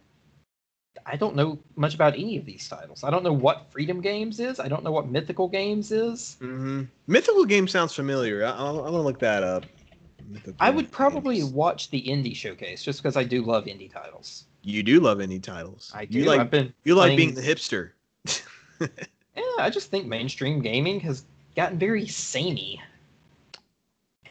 [SPEAKER 1] I don't know much about any of these titles. I don't know what Freedom Games is. I don't know what Mythical Games is.
[SPEAKER 2] hmm Mythical game sounds familiar. I, I'll, I'm gonna look that up.
[SPEAKER 1] I would probably watch the indie showcase just because I do love indie titles.
[SPEAKER 2] You do love indie titles.
[SPEAKER 1] I do.
[SPEAKER 2] You like
[SPEAKER 1] I've been
[SPEAKER 2] you like
[SPEAKER 1] playing-
[SPEAKER 2] being the hipster.
[SPEAKER 1] Yeah, I just think mainstream gaming has gotten very samey.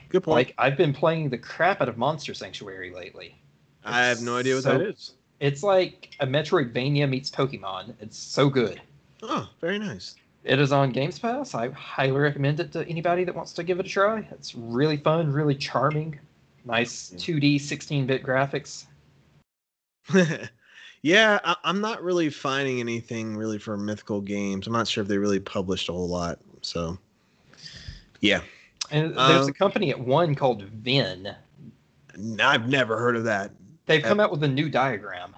[SPEAKER 2] Good point.
[SPEAKER 1] Like I've been playing the crap out of Monster Sanctuary lately.
[SPEAKER 2] I have no idea what
[SPEAKER 1] so-
[SPEAKER 2] that is.
[SPEAKER 1] It's like a Metroidvania meets Pokemon. It's so good.
[SPEAKER 2] Oh, very nice.
[SPEAKER 1] It is on Games Pass. I highly recommend it to anybody that wants to give it a try. It's really fun, really charming. Nice 2D 16-bit graphics.
[SPEAKER 2] yeah, I, I'm not really finding anything really for mythical games. I'm not sure if they really published a whole lot. So, yeah,
[SPEAKER 1] And there's
[SPEAKER 2] Um,
[SPEAKER 1] a company at one called Vin.
[SPEAKER 2] I've never heard of that.
[SPEAKER 1] They've come out with a new diagram.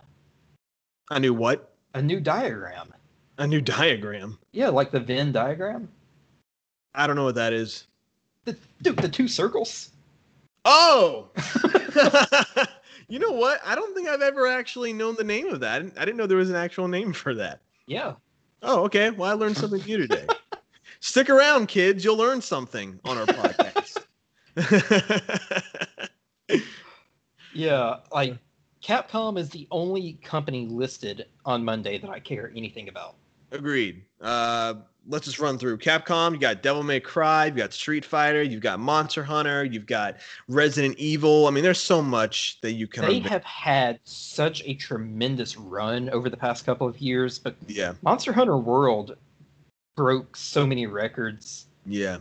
[SPEAKER 2] I knew what
[SPEAKER 1] A new diagram.
[SPEAKER 2] A new diagram.
[SPEAKER 1] Yeah, like the Venn diagram.
[SPEAKER 2] I don't know what that is.
[SPEAKER 1] The, dude, the two circles.
[SPEAKER 2] Oh, you know what? I don't think I've ever actually known the name of that. I didn't, I didn't know there was an actual name for that.
[SPEAKER 1] Yeah.
[SPEAKER 2] Oh, okay. Well, I learned something new today. Stick around, kids. You'll learn something on our podcast.
[SPEAKER 1] Yeah, like Capcom is the only company listed on Monday that I care anything about.
[SPEAKER 2] Agreed. Uh, let's just run through Capcom. You got Devil May Cry. You've got Street Fighter. You've got Monster Hunter. You've got Resident Evil. I mean, there's so much that you can.
[SPEAKER 1] They
[SPEAKER 2] unveil.
[SPEAKER 1] have had such a tremendous run over the past couple of years, but
[SPEAKER 2] Yeah.
[SPEAKER 1] Monster Hunter World broke so many records.
[SPEAKER 2] Yeah.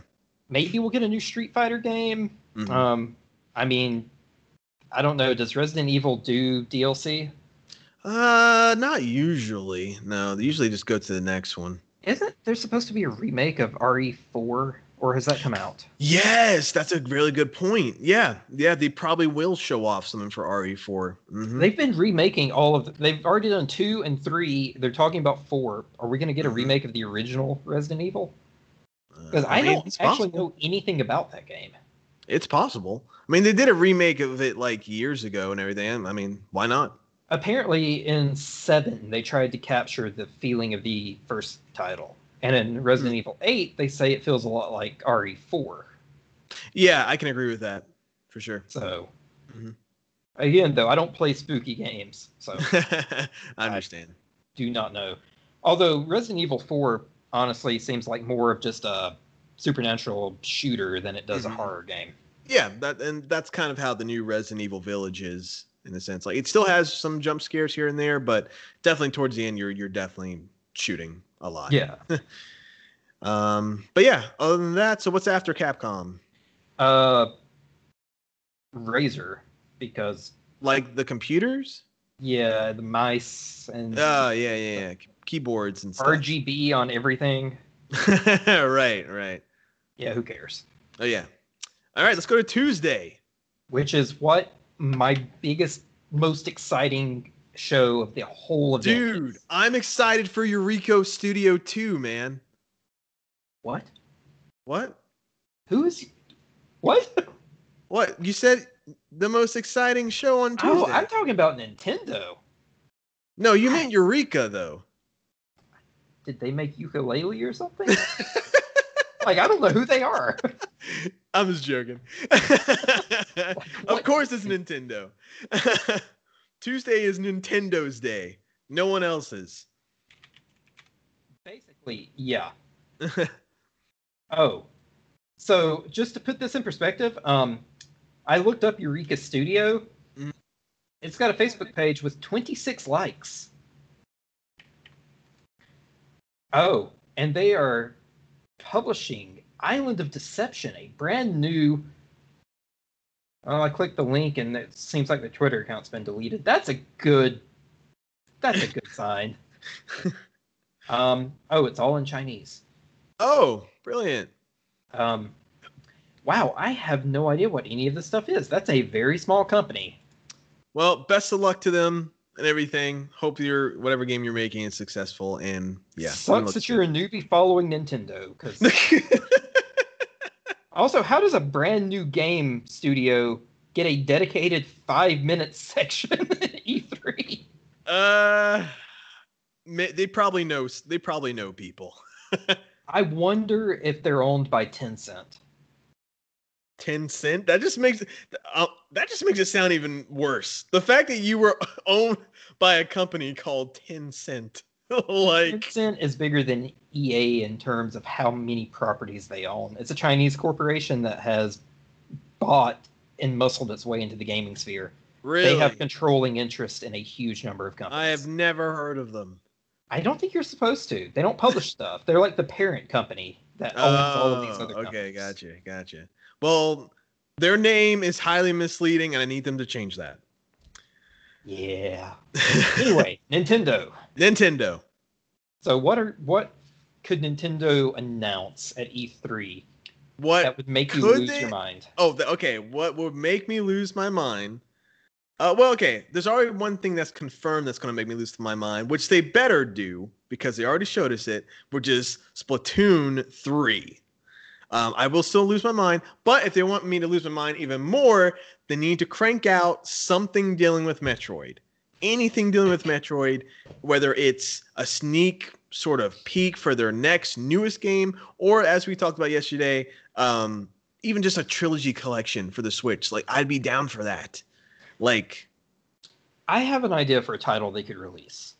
[SPEAKER 1] Maybe we'll get a new Street Fighter game.
[SPEAKER 2] Mhm.
[SPEAKER 1] Um, I mean, I don't know. Does Resident Evil do DLC?
[SPEAKER 2] Uh, not usually. No, they usually just go to the next one.
[SPEAKER 1] Isn't there supposed to be a remake of RE4, or has that come out?
[SPEAKER 2] Yes, that's a really good point. Yeah, yeah, they probably will show off something for RE4. Mhm.
[SPEAKER 1] They've been remaking all of. The, they've already done two and three. They're talking about four. Are we going to get a
[SPEAKER 2] Mhm.
[SPEAKER 1] remake of the original Resident Evil?
[SPEAKER 2] Uh,
[SPEAKER 1] Because I,
[SPEAKER 2] mean,
[SPEAKER 1] don't actually
[SPEAKER 2] possible.
[SPEAKER 1] know anything about that game.
[SPEAKER 2] It's possible. I mean, they did a remake of it like years ago and everything. I mean, why not?
[SPEAKER 1] Apparently, in seven, they tried to capture the feeling of the first title, and in Resident
[SPEAKER 2] Hmm.
[SPEAKER 1] Evil Eight, they say it feels a lot like RE4.
[SPEAKER 2] Yeah, I can agree with that for sure.
[SPEAKER 1] So,
[SPEAKER 2] Mhm.
[SPEAKER 1] again, though, I don't play spooky games, so
[SPEAKER 2] I understand.
[SPEAKER 1] do not know. Although Resident Evil 4 honestly seems like more of just a supernatural shooter than it does
[SPEAKER 2] Mhm.
[SPEAKER 1] a horror game.
[SPEAKER 2] Yeah, that and that's kind of how the new Resident Evil Village is in a sense. Like it still has some jump scares here and there, but definitely towards the end, you're you're definitely shooting a lot.
[SPEAKER 1] Yeah.
[SPEAKER 2] Um. But yeah, other than that, so what's after Capcom?
[SPEAKER 1] Uh Razer because
[SPEAKER 2] Like the computers?
[SPEAKER 1] yeah, the mice and
[SPEAKER 2] Oh yeah, yeah, yeah. Keyboards and stuff.
[SPEAKER 1] RGB on everything.
[SPEAKER 2] right, right.
[SPEAKER 1] Yeah, who cares?
[SPEAKER 2] Oh yeah. All right, let's go to Tuesday.
[SPEAKER 1] Which is what my biggest most exciting show of the whole event.
[SPEAKER 2] Dude. I'm excited for Eureka Studio 2, man.
[SPEAKER 1] What?
[SPEAKER 2] What?
[SPEAKER 1] Who is What?
[SPEAKER 2] What? You said the most exciting show on Tuesday.
[SPEAKER 1] Oh, I'm talking about Nintendo.
[SPEAKER 2] no, you meant Eureka though.
[SPEAKER 1] Did they make ukulele or something? like I don't know who they are.
[SPEAKER 2] I'm just joking. of course it's Nintendo. Tuesday is Nintendo's day. No one else's.
[SPEAKER 1] Basically, yeah. Oh, so just to put this in perspective, um, I looked up Eureka Studio.
[SPEAKER 2] Mhm.
[SPEAKER 1] It's got a Facebook page with 26 likes. Oh, and they are publishing Island of Deception, a brand new. Oh, I clicked the link and it seems like the Twitter account's been deleted. That's a good. That's a good sign. Um. Oh, it's all in Chinese.
[SPEAKER 2] Oh, brilliant.
[SPEAKER 1] Um. Wow, I have no idea what any of this stuff is. That's a very small company.
[SPEAKER 2] Well, best of luck to them and everything. Hope your whatever game you're making is successful. And yeah,
[SPEAKER 1] Sucks that you're a newbie following Nintendo. Because also, how does a brand new game studio get a dedicated five minute section in E E3?
[SPEAKER 2] uh, they probably know. They probably know people.
[SPEAKER 1] I wonder if they're owned by Tencent.
[SPEAKER 2] Ten cent. That just makes uh, that just makes it sound even worse. The fact that you were owned by a company called Ten Cent, like
[SPEAKER 1] Tencent is bigger than EA in terms of how many properties they own. It's a Chinese corporation that has bought and muscled its way into the gaming sphere.
[SPEAKER 2] really,
[SPEAKER 1] They have controlling interest in a huge number of companies.
[SPEAKER 2] I have never heard of them.
[SPEAKER 1] I don't think you're supposed to. They don't publish stuff. They're like the parent company that owns all of these other
[SPEAKER 2] Oh,
[SPEAKER 1] companies.
[SPEAKER 2] okay, gotcha, gotcha. Well, their name is highly misleading, and I need them to change that.
[SPEAKER 1] Yeah. Anyway, Nintendo.
[SPEAKER 2] Nintendo.
[SPEAKER 1] So what are what could Nintendo announce at E3
[SPEAKER 2] What?
[SPEAKER 1] that would make you lose
[SPEAKER 2] they-
[SPEAKER 1] your mind?
[SPEAKER 2] Oh, the, okay. What would make me lose my mind? Uh, well, okay. There's already one thing that's confirmed that's going to make me lose my mind, which they better do because they already showed us it, which is Splatoon 3. Um, I will still lose my mind, but if they want me to lose my mind even more, they need to crank out something dealing with Metroid. Anything dealing with Metroid, whether it's a sneak sort of peek for their next newest game, or as we talked about yesterday, um, even just a trilogy collection for the Switch. Like I'd be down for that. Like
[SPEAKER 1] I have an idea for a title they could release.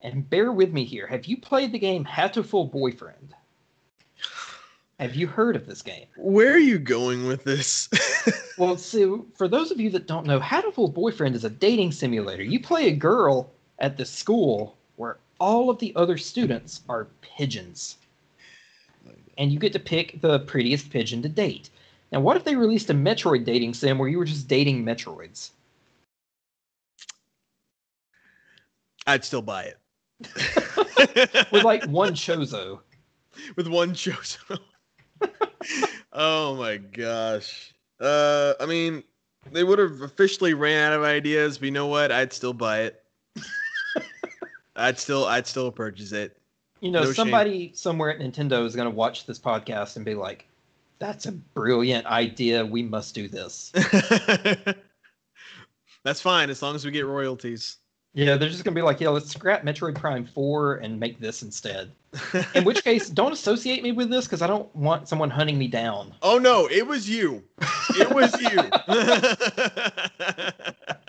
[SPEAKER 1] And bear with me here. Have you played the game Hatoful Boyfriend? Have you heard of this game?
[SPEAKER 2] where are you going with this?
[SPEAKER 1] Well, so for those of you that don't know, Hatoful Boyfriend is a dating simulator. You play a girl at the school where all of the other students are pigeons. And you get to pick the prettiest pigeon to date. Now, what if they released a Metroid dating sim where you were just dating Metroids?
[SPEAKER 2] I'd still buy it.
[SPEAKER 1] With like one Chozo.
[SPEAKER 2] with one Chozo. Oh my gosh. Uh, I mean, they would have officially ran out of ideas, but you know what? I'd still buy it. I'd still, I'd still purchase it.
[SPEAKER 1] You know,
[SPEAKER 2] No shame.
[SPEAKER 1] somebody somewhere at Nintendo is going to watch this podcast and be like, that's a brilliant idea. We must do this.
[SPEAKER 2] That's fine as long as we get royalties.
[SPEAKER 1] Yeah, they're just going to be like, yeah, let's scrap Metroid Prime 4 and make this instead. In which case, don't associate me with this because I don't want someone hunting me down.
[SPEAKER 2] oh no, it was you. It was you.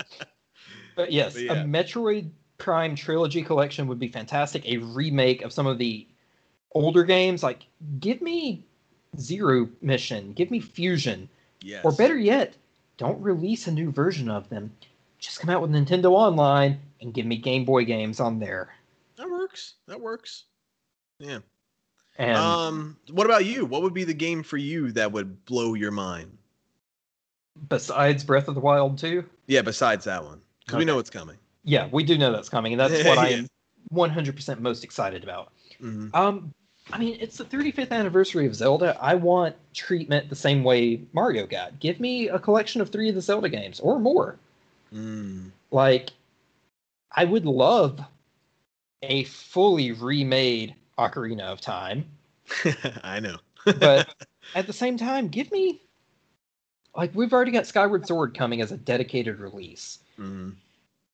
[SPEAKER 1] But yes,
[SPEAKER 2] But yeah.
[SPEAKER 1] a Metroid Prime trilogy collection would be fantastic. A remake of some of the older games, like give me Zero Mission, give me Fusion,
[SPEAKER 2] yes.
[SPEAKER 1] or better yet, don't release a new version of them. Just come out with Nintendo Online and give me Game Boy games on there.
[SPEAKER 2] That works. That works. Yeah.
[SPEAKER 1] And
[SPEAKER 2] um, what about you? What would be the game for you that would blow your mind?
[SPEAKER 1] besides Breath of the Wild 2,
[SPEAKER 2] Yeah, besides that one, because we know it's coming.
[SPEAKER 1] yeah, we do know that's coming, and that's what I am 100% most excited about.
[SPEAKER 2] Mhm.
[SPEAKER 1] Um, I mean, it's the 35th anniversary of Zelda. I want treatment the same way Mario got. Give me a collection of three of the Zelda games or more.
[SPEAKER 2] Mm.
[SPEAKER 1] Like, I would love a fully remade Ocarina of Time,
[SPEAKER 2] I know.
[SPEAKER 1] but at the same time, give me like we've already got Skyward Sword coming as a dedicated release.
[SPEAKER 2] Mhm.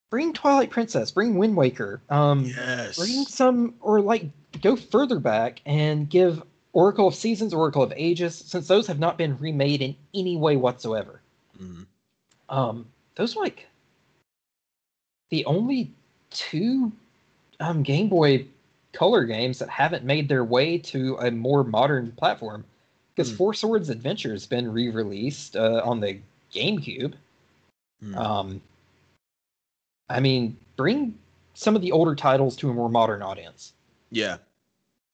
[SPEAKER 1] Bring Twilight Princess, bring Wind Waker. Um,
[SPEAKER 2] Yes.
[SPEAKER 1] bring some or like go further back and give Oracle of Seasons, Oracle of Ages, since those have not been remade in any way whatsoever.
[SPEAKER 2] Mhm.
[SPEAKER 1] Um, those like the only two um, Game Boy Color games that haven't made their way to a more modern platform. Because
[SPEAKER 2] Hmm.
[SPEAKER 1] Four Swords Adventure has been re-released uh, on the GameCube.
[SPEAKER 2] Hmm.
[SPEAKER 1] Um, I mean, bring some of the older titles to a more modern audience.
[SPEAKER 2] yeah.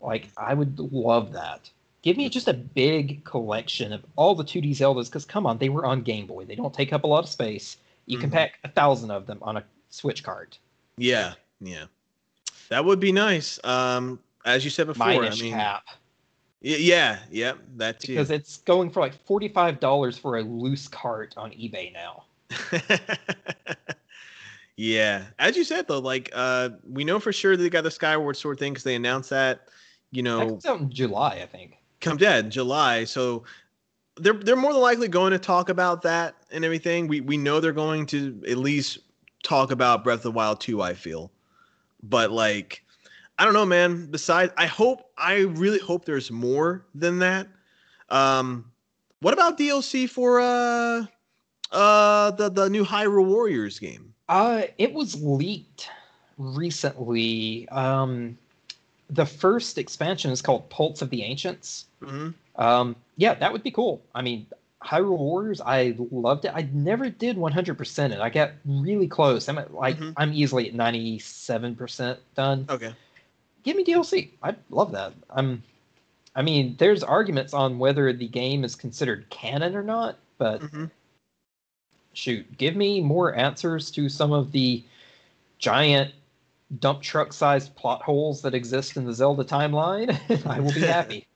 [SPEAKER 1] Like, I would love that. Give me just a big collection of all the 2D Zeldas, because come on, they were on Game Boy. They don't take up a lot of space. You can
[SPEAKER 2] Mhm.
[SPEAKER 1] pack a thousand of them on a Switch cart.
[SPEAKER 2] Yeah. Yeah. That would be nice. Um, as you said before, I mean,
[SPEAKER 1] cap.
[SPEAKER 2] yeah, yeah, that too.
[SPEAKER 1] Because it's going for like $45 for a loose cart on eBay now.
[SPEAKER 2] yeah, as you said though, like uh, we know for sure they got the Skyward Sword thing because they announced that. You
[SPEAKER 1] That
[SPEAKER 2] know,
[SPEAKER 1] comes out in July, I think.
[SPEAKER 2] comes yeah in July, so they're they're more than likely going to talk about that and everything. We we know they're going to at least talk about Breath of the Wild 2, I feel. But like I don't know, man. Besides I hope I really hope there's more than that. Um what about DLC for uh uh the the new Hyrule Warriors game?
[SPEAKER 1] Uh, it was leaked recently. Um, the first expansion is called Pulse of the Ancients.
[SPEAKER 2] hmm
[SPEAKER 1] Um, yeah, that would be cool. I mean, Hyrule Warriors, I loved it. I never did 100% it. I got really close. I'm at, like
[SPEAKER 2] Mhm.
[SPEAKER 1] I'm easily at 97% done.
[SPEAKER 2] Okay.
[SPEAKER 1] Give me DLC. I'd love that. I'm I mean, there's arguments on whether the game is considered canon or not, but
[SPEAKER 2] hmm
[SPEAKER 1] shoot, give me more answers to some of the giant dump truck sized plot holes that exist in the Zelda timeline, I will be happy.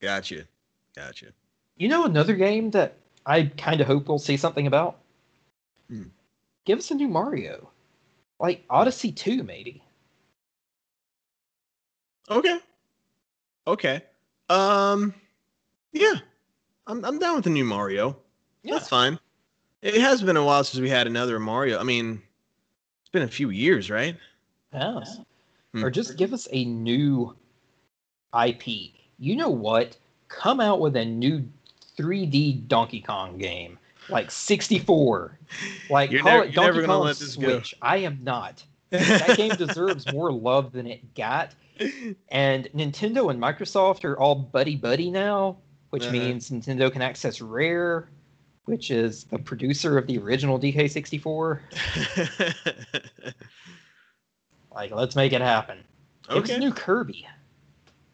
[SPEAKER 2] Gotcha. Gotcha.
[SPEAKER 1] You know, another game that I kind of hope we'll see something about?
[SPEAKER 2] Hmm.
[SPEAKER 1] Give us a new Mario. Like Odyssey 2, maybe.
[SPEAKER 2] Okay. Okay. Um yeah. I'm I'm down with the new Mario.
[SPEAKER 1] Yeah.
[SPEAKER 2] That's fine. It has been a while since we had another Mario. I mean, it's been a few years, right?
[SPEAKER 1] Yes.
[SPEAKER 2] Hmm.
[SPEAKER 1] Or just give us a new IP. You know what? Come out with a new 3D Donkey Kong game. Like 64. Like
[SPEAKER 2] You're
[SPEAKER 1] call
[SPEAKER 2] never-
[SPEAKER 1] it Donkey Kong
[SPEAKER 2] this go.
[SPEAKER 1] Switch. I am not. That game deserves more love than it got. And Nintendo and Microsoft are all buddy buddy now, which
[SPEAKER 2] Uh-huh.
[SPEAKER 1] means Nintendo can access Rare, which is the producer of the original DK64. Like, let's make it happen.
[SPEAKER 2] Okay.
[SPEAKER 1] a new Kirby.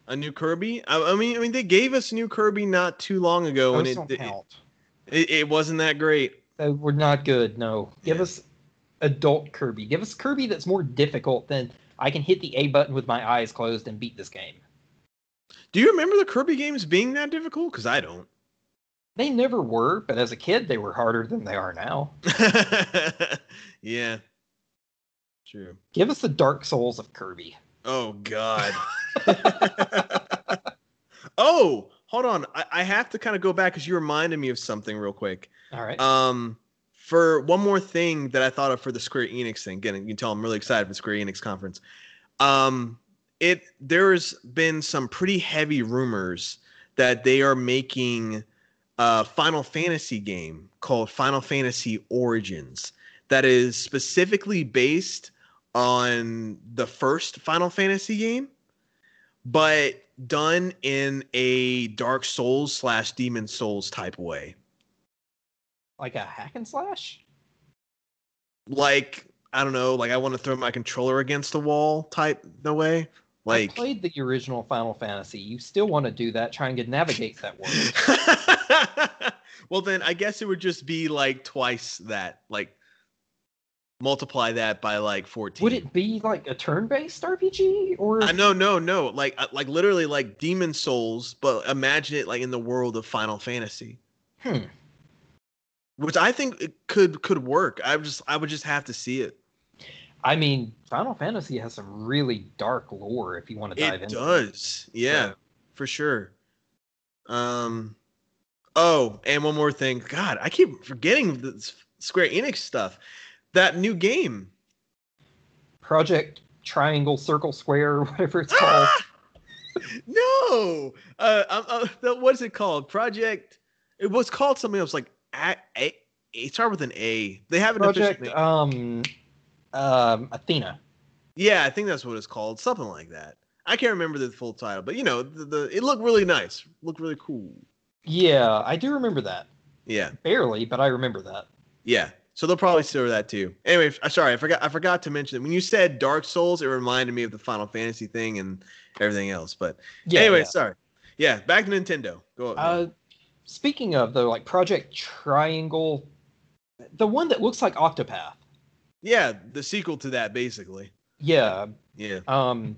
[SPEAKER 2] A new Kirby. I, I mean, I mean, they gave us new Kirby not too long ago, and it,
[SPEAKER 1] don't
[SPEAKER 2] it,
[SPEAKER 1] count.
[SPEAKER 2] it it wasn't that great.
[SPEAKER 1] Uh, we're not good. No, give
[SPEAKER 2] Yeah.
[SPEAKER 1] us adult Kirby. Give us Kirby that's more difficult than I can hit the A button with my eyes closed and beat this game.
[SPEAKER 2] Do you remember the Kirby games being that difficult? Because I don't.
[SPEAKER 1] They never were, but as a kid, they were harder than they are now.
[SPEAKER 2] yeah. True.
[SPEAKER 1] Give us the Dark Souls of Kirby.
[SPEAKER 2] Oh God. oh, hold on. I, I have to kind of go back because you reminded me of something real quick.
[SPEAKER 1] All right.
[SPEAKER 2] Um, for one more thing that I thought of for the Square Enix thing. Again, you can tell I'm really excited for the Square Enix conference. Um, it there's been some pretty heavy rumors that they are making a Final Fantasy game called Final Fantasy Origins that is specifically based on the first Final Fantasy game, but done in a Dark Souls slash Demon's Souls type way.
[SPEAKER 1] like a hack and slash?
[SPEAKER 2] Like I don't know, like I want to throw my controller against the wall type the way.
[SPEAKER 1] I
[SPEAKER 2] Like
[SPEAKER 1] played the original Final Fantasy. You still want to do that, trying to navigate that world.
[SPEAKER 2] well then I guess it would just be like twice that. Like multiply that by like 14.
[SPEAKER 1] Would it be like a turn-based RPG or
[SPEAKER 2] Uh, no, no, no. Like, uh, like literally, like Demon's Souls, but imagine it like in the world of Final Fantasy,
[SPEAKER 1] hmm.
[SPEAKER 2] which I think it could could work. I would just, I would just have to see it.
[SPEAKER 1] I mean, Final Fantasy has some really dark lore if you want to dive in.
[SPEAKER 2] It
[SPEAKER 1] into
[SPEAKER 2] does, yeah,
[SPEAKER 1] So-
[SPEAKER 2] for sure. Um, oh, and one more thing. God, I keep forgetting the Square Enix stuff. That new game.
[SPEAKER 1] Project Triangle Circle Square, whatever it's called.
[SPEAKER 2] no, uh, uh, what is it called? Project. It was called something else, like a, a, it started with an A. They have an
[SPEAKER 1] Project um um Athena.
[SPEAKER 2] Yeah, I think that's what it's called, something like that. I can't remember the full title, but you know, the, the it looked really nice, looked really cool.
[SPEAKER 1] Yeah, I do remember that.
[SPEAKER 2] Yeah,
[SPEAKER 1] barely, but I remember that.
[SPEAKER 2] yeah. So they'll probably store that too. Anyway, sorry, I forgot. I forgot to mention that when you said Dark Souls, it reminded me of the Final Fantasy thing and everything else. But
[SPEAKER 1] Yeah.
[SPEAKER 2] anyway,
[SPEAKER 1] yeah.
[SPEAKER 2] sorry. Yeah, back to Nintendo. Go.
[SPEAKER 1] Uh, speaking of the like Project Triangle, the one that looks like Octopath.
[SPEAKER 2] yeah, the sequel to that, basically.
[SPEAKER 1] Yeah.
[SPEAKER 2] Yeah.
[SPEAKER 1] Um,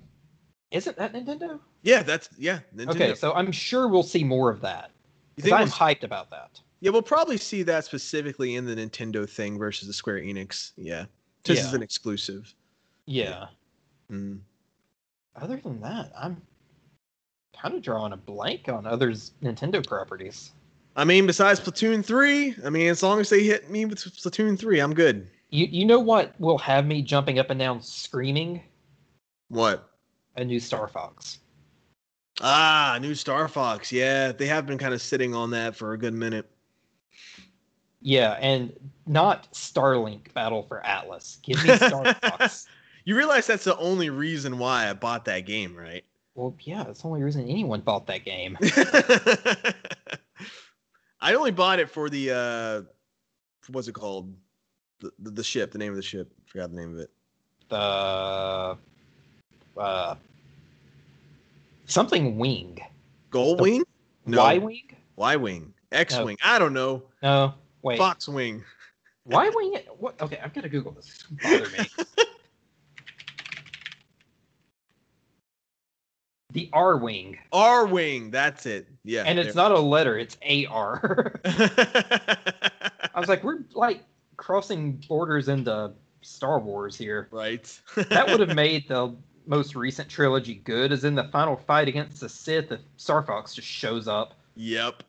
[SPEAKER 1] isn't that Nintendo?
[SPEAKER 2] Yeah, that's yeah. Nintendo.
[SPEAKER 1] Okay, so I'm sure we'll see more of that.
[SPEAKER 2] you
[SPEAKER 1] 'cause
[SPEAKER 2] think
[SPEAKER 1] I'm
[SPEAKER 2] we'll,
[SPEAKER 1] hyped about that.
[SPEAKER 2] Yeah, we'll probably see that specifically in the Nintendo thing versus the Square Enix. Yeah, this is
[SPEAKER 1] Yeah.
[SPEAKER 2] an exclusive.
[SPEAKER 1] Yeah.
[SPEAKER 2] Mm.
[SPEAKER 1] Other than that, I'm kind of drawing a blank on others Nintendo properties.
[SPEAKER 2] I mean, besides Splatoon three, I mean, as long as they hit me with Splatoon three, I'm good.
[SPEAKER 1] You you know what will have me jumping up and down screaming?
[SPEAKER 2] What?
[SPEAKER 1] A new Star Fox.
[SPEAKER 2] Ah, new Star Fox. Yeah, they have been kind of sitting on that for a good minute.
[SPEAKER 1] Yeah, and not Starlink Battle for Atlas. Give me Star Fox.
[SPEAKER 2] You realize that's the only reason why I bought that game, right?
[SPEAKER 1] Well, yeah, that's the only reason anyone bought that game.
[SPEAKER 2] I only bought it for the uh what's it called? The, the the ship, the name of the ship. I Forgot the name of it.
[SPEAKER 1] The uh, something wing.
[SPEAKER 2] Gold
[SPEAKER 1] The-
[SPEAKER 2] Wing? No.
[SPEAKER 1] Y wing?
[SPEAKER 2] Y Wing. X Wing. I don't know.
[SPEAKER 1] No, wait.
[SPEAKER 2] Fox Wing.
[SPEAKER 1] Y wing? What? Okay, I've got to Google this. Bother me. the Arwing,
[SPEAKER 2] R Wing. That's it. Yeah.
[SPEAKER 1] and it's not a letter; it's A R. I was like, we're like crossing borders into Star Wars here.
[SPEAKER 2] right.
[SPEAKER 1] That would have made the most recent trilogy good, as in the final fight against the Sith, if Star Fox just shows up.
[SPEAKER 2] Yep.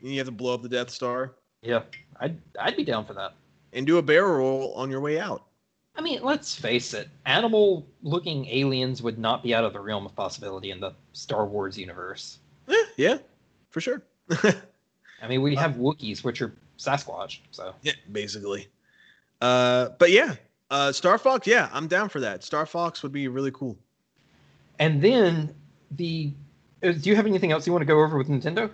[SPEAKER 2] And you have to blow up the Death Star
[SPEAKER 1] Yeah, I'd I'd be down for that.
[SPEAKER 2] and do a barrel roll on your way out.
[SPEAKER 1] I mean, let's face it, animal-looking aliens would not be out of the realm of possibility in the Star Wars universe.
[SPEAKER 2] Eh, yeah, for sure.
[SPEAKER 1] I mean, we have Wookiees, which are Sasquatch, so
[SPEAKER 2] yeah, basically. Uh, but yeah, uh, Star Fox. Yeah, I'm down for that. Star Fox would be really cool.
[SPEAKER 1] and then the. uh, Do you have anything else you want to go over with Nintendo?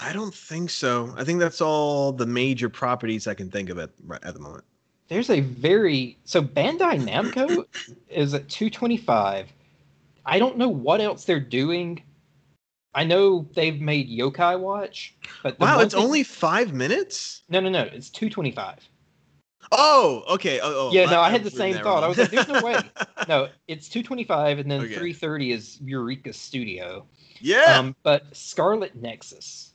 [SPEAKER 2] I don't think so. I think that's all the major properties I can think of at right at the moment.
[SPEAKER 1] There's a very so Bandai Namco is at 225. I don't know what else they're doing. I know they've made Yokai Watch, but
[SPEAKER 2] Wow, it's
[SPEAKER 1] thing-
[SPEAKER 2] only five minutes.
[SPEAKER 1] no, no, no. It's 225.
[SPEAKER 2] Oh, okay. Oh, oh
[SPEAKER 1] Yeah, no, I had the same thought. I was like, there's no way. No, it's 225, and then
[SPEAKER 2] Okay.
[SPEAKER 1] 330 is Eureka Studio.
[SPEAKER 2] yeah.
[SPEAKER 1] Um, but Scarlet Nexus,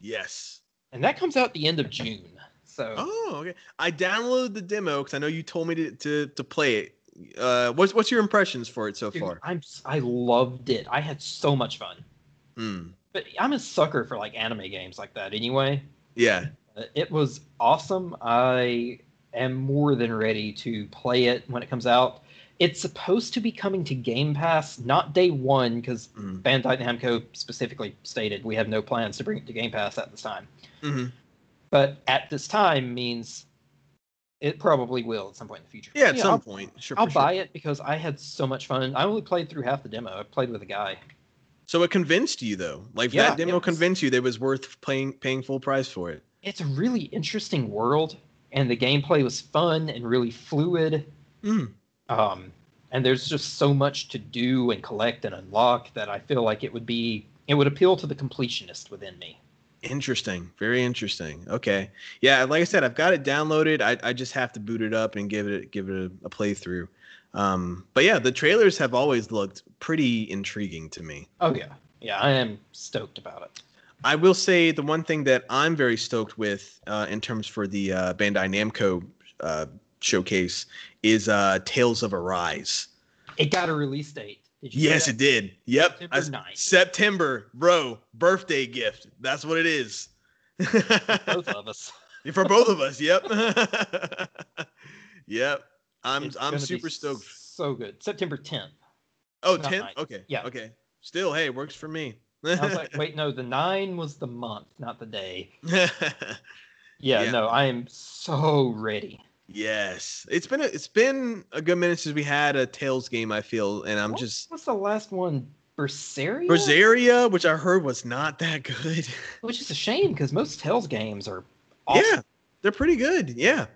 [SPEAKER 2] yes.
[SPEAKER 1] and that comes out the end of June. So
[SPEAKER 2] Oh, okay. I downloaded the demo because I know you told me to, to to play it. Uh, what's what's your impressions for it so
[SPEAKER 1] dude,
[SPEAKER 2] far?
[SPEAKER 1] I'm I loved it. I had so much fun.
[SPEAKER 2] Hmm.
[SPEAKER 1] But I'm a sucker for like anime games like that. Anyway,
[SPEAKER 2] Yeah.
[SPEAKER 1] Uh, it was awesome. I am more than ready to play it when it comes out. It's supposed to be coming to Game Pass, not day one, because
[SPEAKER 2] Mm.
[SPEAKER 1] Bandai Namco specifically stated we have no plans to bring it to Game Pass at this time.
[SPEAKER 2] hmm
[SPEAKER 1] But at this time means it probably will at some point in the future.
[SPEAKER 2] Yeah, at some
[SPEAKER 1] I'll,
[SPEAKER 2] point. Sure.
[SPEAKER 1] I'll
[SPEAKER 2] for sure.
[SPEAKER 1] buy it because I had so much fun. I only played through half the demo. I played with a guy.
[SPEAKER 2] So it convinced you though. Like
[SPEAKER 1] Yeah,
[SPEAKER 2] that demo
[SPEAKER 1] yes.
[SPEAKER 2] convinced you that it was worth paying paying full price for it.
[SPEAKER 1] It's a really interesting world, and the gameplay was fun and really fluid.
[SPEAKER 2] Mm.
[SPEAKER 1] Um, and there's just so much to do and collect and unlock that I feel like it would be it would appeal to the completionist within me.
[SPEAKER 2] Interesting. Very interesting. Okay. Yeah, like I said, I've got it downloaded. I, I just have to boot it up and give it give it a, a playthrough. Um, but yeah, the trailers have always looked pretty intriguing to me.
[SPEAKER 1] Oh yeah, yeah, I am stoked about it.
[SPEAKER 2] I will say the one thing that I'm very stoked with uh, in terms for the uh, Bandai Namco uh, showcase is uh, Tales of Arise.
[SPEAKER 1] It got a release date. Did you
[SPEAKER 2] Yes, it did. Yep.
[SPEAKER 1] September
[SPEAKER 2] I s-
[SPEAKER 1] 9th.
[SPEAKER 2] September, bro. Birthday gift. That's what it is.
[SPEAKER 1] Both of us.
[SPEAKER 2] For both of us. Yep. yep. I'm
[SPEAKER 1] It's
[SPEAKER 2] I'm super stoked.
[SPEAKER 1] So good. September 10th.
[SPEAKER 2] Oh,
[SPEAKER 1] not
[SPEAKER 2] 10?
[SPEAKER 1] nine.
[SPEAKER 2] Okay.
[SPEAKER 1] Yeah.
[SPEAKER 2] Okay. Still, hey, works for me.
[SPEAKER 1] I was like, wait, no, the nine was the month, not the day. Yeah,
[SPEAKER 2] Yeah.
[SPEAKER 1] no, I am so ready.
[SPEAKER 2] Yes. It's been a, it's been a good minute since we had a Tales game, I feel, and I'm
[SPEAKER 1] What-
[SPEAKER 2] just
[SPEAKER 1] What's the last one? Berseria?
[SPEAKER 2] Berseria, which I heard was not that good.
[SPEAKER 1] Which is a shame because most Tales games are awesome.
[SPEAKER 2] Yeah, they're pretty good. Yeah.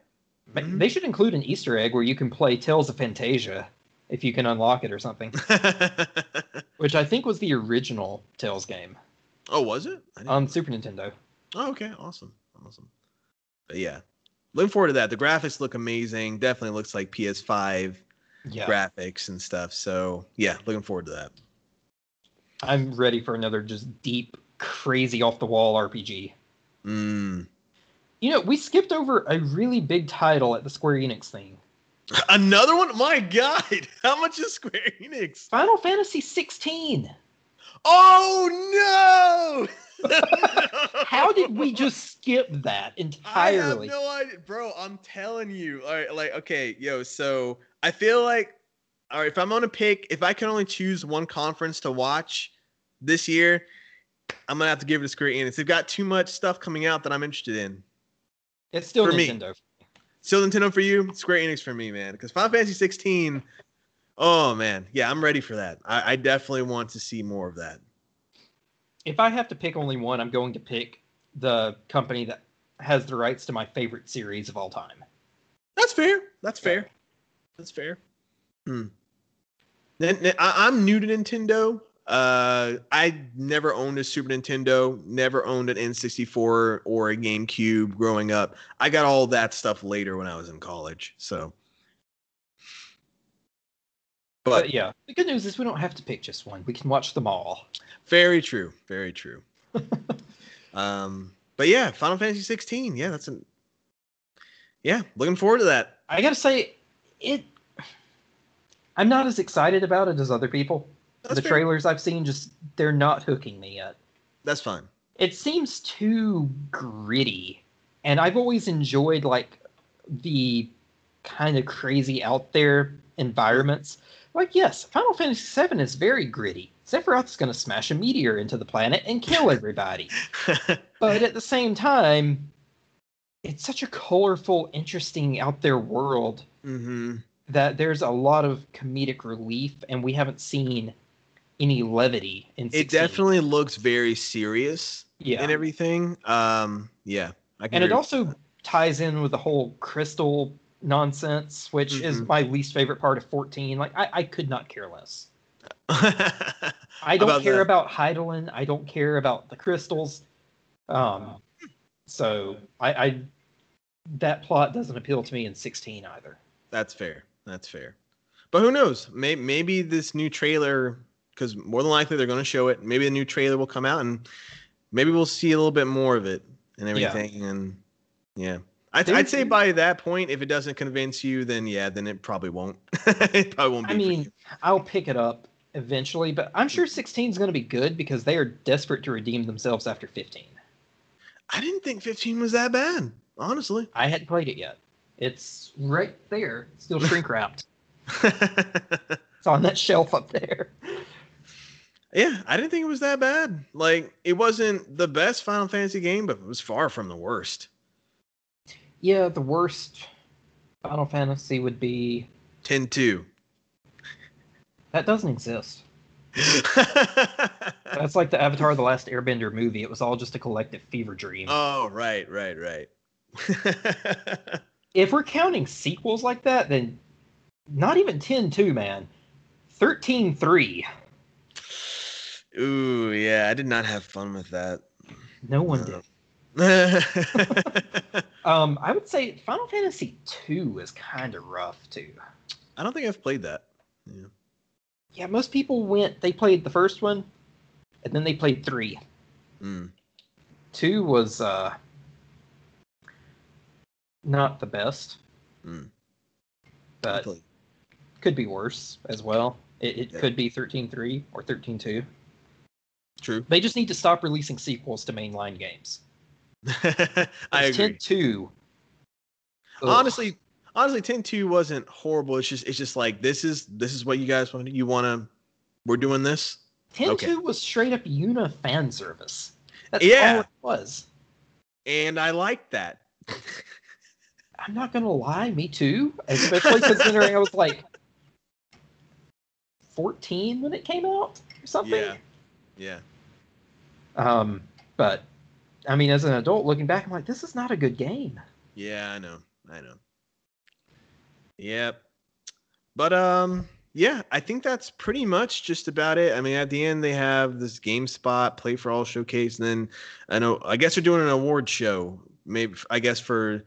[SPEAKER 2] Mhm.
[SPEAKER 1] They should include an Easter egg where you can play Tales of Phantasia if you can unlock it or something, which I think was the original Tales game
[SPEAKER 2] oh, was it?
[SPEAKER 1] On Super Nintendo.
[SPEAKER 2] oh, okay. Awesome. Awesome. But yeah, looking forward to that. The graphics look amazing. Definitely looks like PS5
[SPEAKER 1] Yeah,
[SPEAKER 2] graphics and stuff. So yeah, looking forward to that.
[SPEAKER 1] I'm ready for another just deep, crazy off the wall RPG.
[SPEAKER 2] Mm.
[SPEAKER 1] You know, we skipped over a really big title at the Square Enix thing.
[SPEAKER 2] Another one? My God! How much is Square Enix?
[SPEAKER 1] Final Fantasy 16.
[SPEAKER 2] Oh no!
[SPEAKER 1] How did we just skip that entirely?
[SPEAKER 2] I have no idea, bro. I'm telling you. All right, like, okay, yo. So I feel like, all right, if I'm gonna pick, if I can only choose one conference to watch this year, I'm gonna have to give it to Square Enix. They've got too much stuff coming out that I'm interested in.
[SPEAKER 1] It's still
[SPEAKER 2] For me.
[SPEAKER 1] Nintendo.
[SPEAKER 2] Still Nintendo for you, Square Enix for me, man. Because Final Fantasy 16. Oh man, yeah, I'm ready for that. I, I definitely want to see more of that.
[SPEAKER 1] If I have to pick only one, I'm going to pick the company that has the rights to my favorite series of all time.
[SPEAKER 2] That's fair. That's fair. That's fair. Hmm. Then then I, I'm new to Nintendo. Uh, I never owned a Super Nintendo. Never owned an N64 or a GameCube growing up. I got all that stuff later when I was in college. So, but
[SPEAKER 1] But yeah, the good news is we don't have to pick just one. We can watch them all.
[SPEAKER 2] very true. Very true. um, but yeah, Final Fantasy 16. Yeah, that's an. Yeah, looking forward to that.
[SPEAKER 1] I gotta say, it. I'm not as excited about it as other people.
[SPEAKER 2] That's
[SPEAKER 1] the
[SPEAKER 2] fair.
[SPEAKER 1] trailers I've seen just they're not hooking me yet.
[SPEAKER 2] That's fine.
[SPEAKER 1] It seems too gritty, and I've always enjoyed like the kind of crazy out there environments. Like yes, Final Fantasy VII is very gritty. Sephiroth's going to smash a meteor into the planet and kill everybody. but at the same time, it's such a colorful, interesting out there world
[SPEAKER 2] mm-hmm.
[SPEAKER 1] that there's a lot of comedic relief, and we haven't seen any levity in. 16.
[SPEAKER 2] It definitely looks very serious
[SPEAKER 1] yeah,
[SPEAKER 2] and everything. Um, yeah, I can
[SPEAKER 1] and it also ties in with the whole crystal nonsense, which is
[SPEAKER 2] Mhm.
[SPEAKER 1] my least favorite part of 14. Like I, I could not care less. I don't
[SPEAKER 2] About
[SPEAKER 1] care
[SPEAKER 2] that.
[SPEAKER 1] about Hydaelyn. I don't care about the crystals. Um, so I, I that plot doesn't appeal to me in 16 either.
[SPEAKER 2] That's fair. That's fair. But who knows? Maybe, maybe this new trailer, because more than likely they're going to show it. Maybe the new trailer will come out, and maybe we'll see a little bit more of it and
[SPEAKER 1] Yeah.
[SPEAKER 2] everything. And yeah, I'd, I'd say by that point, if it doesn't convince you, then yeah, then it probably won't. it probably won't be.
[SPEAKER 1] I mean. I'll pick it up eventually, but I'm sure 16 is going to be good because they are desperate to redeem themselves after 15.
[SPEAKER 2] I didn't think 15 was that bad, honestly.
[SPEAKER 1] I hadn't played it yet. It's right there, still shrink wrapped. It's on that shelf up there.
[SPEAKER 2] Yeah, I didn't think it was that bad. Like, it wasn't the best Final Fantasy game, but it was far from the worst.
[SPEAKER 1] Yeah, the worst Final Fantasy would be
[SPEAKER 2] 10 2.
[SPEAKER 1] that doesn't exist. That's like the Avatar: The Last Airbender movie. It was all just a collective fever dream.
[SPEAKER 2] oh, right, right, right.
[SPEAKER 1] if we're counting sequels like that, then not even 10-2, man. 13-3.
[SPEAKER 2] Ooh, yeah, I did not have fun with that.
[SPEAKER 1] No one
[SPEAKER 2] No.
[SPEAKER 1] did. Um, I would say Final Fantasy 2 is kind of rough too.
[SPEAKER 2] I don't think I've played that. Yeah.
[SPEAKER 1] Yeah, most people went. They played the first one, and then they played three.
[SPEAKER 2] Mm.
[SPEAKER 1] Two was uh not the best,
[SPEAKER 2] Mm.
[SPEAKER 1] But could be worse as well. It, it
[SPEAKER 2] Yeah.
[SPEAKER 1] could be 13-3 or 13-2.
[SPEAKER 2] True.
[SPEAKER 1] They just need to stop releasing sequels to mainline games.
[SPEAKER 2] I agree.
[SPEAKER 1] 10-2. ugh.
[SPEAKER 2] honestly honestly 10-2 wasn't horrible it's just it's just like this is this is what you guys want you want to we're doing this
[SPEAKER 1] 10-2
[SPEAKER 2] okay.
[SPEAKER 1] was straight up Yuna fan service. That's
[SPEAKER 2] Yeah.
[SPEAKER 1] all it was.
[SPEAKER 2] and i like that
[SPEAKER 1] I'm not gonna lie, me too. Especially considering I was like 14 when it came out or something.
[SPEAKER 2] yeah yeah
[SPEAKER 1] Um, but I mean, as an adult looking back, I'm like, this is not a good game.
[SPEAKER 2] Yeah, I know. I know. Yep. But um yeah, I think that's pretty much just about it. I mean, at the end they have this GameSpot Play for All showcase, and then I know I guess they're doing an award show. Maybe I guess for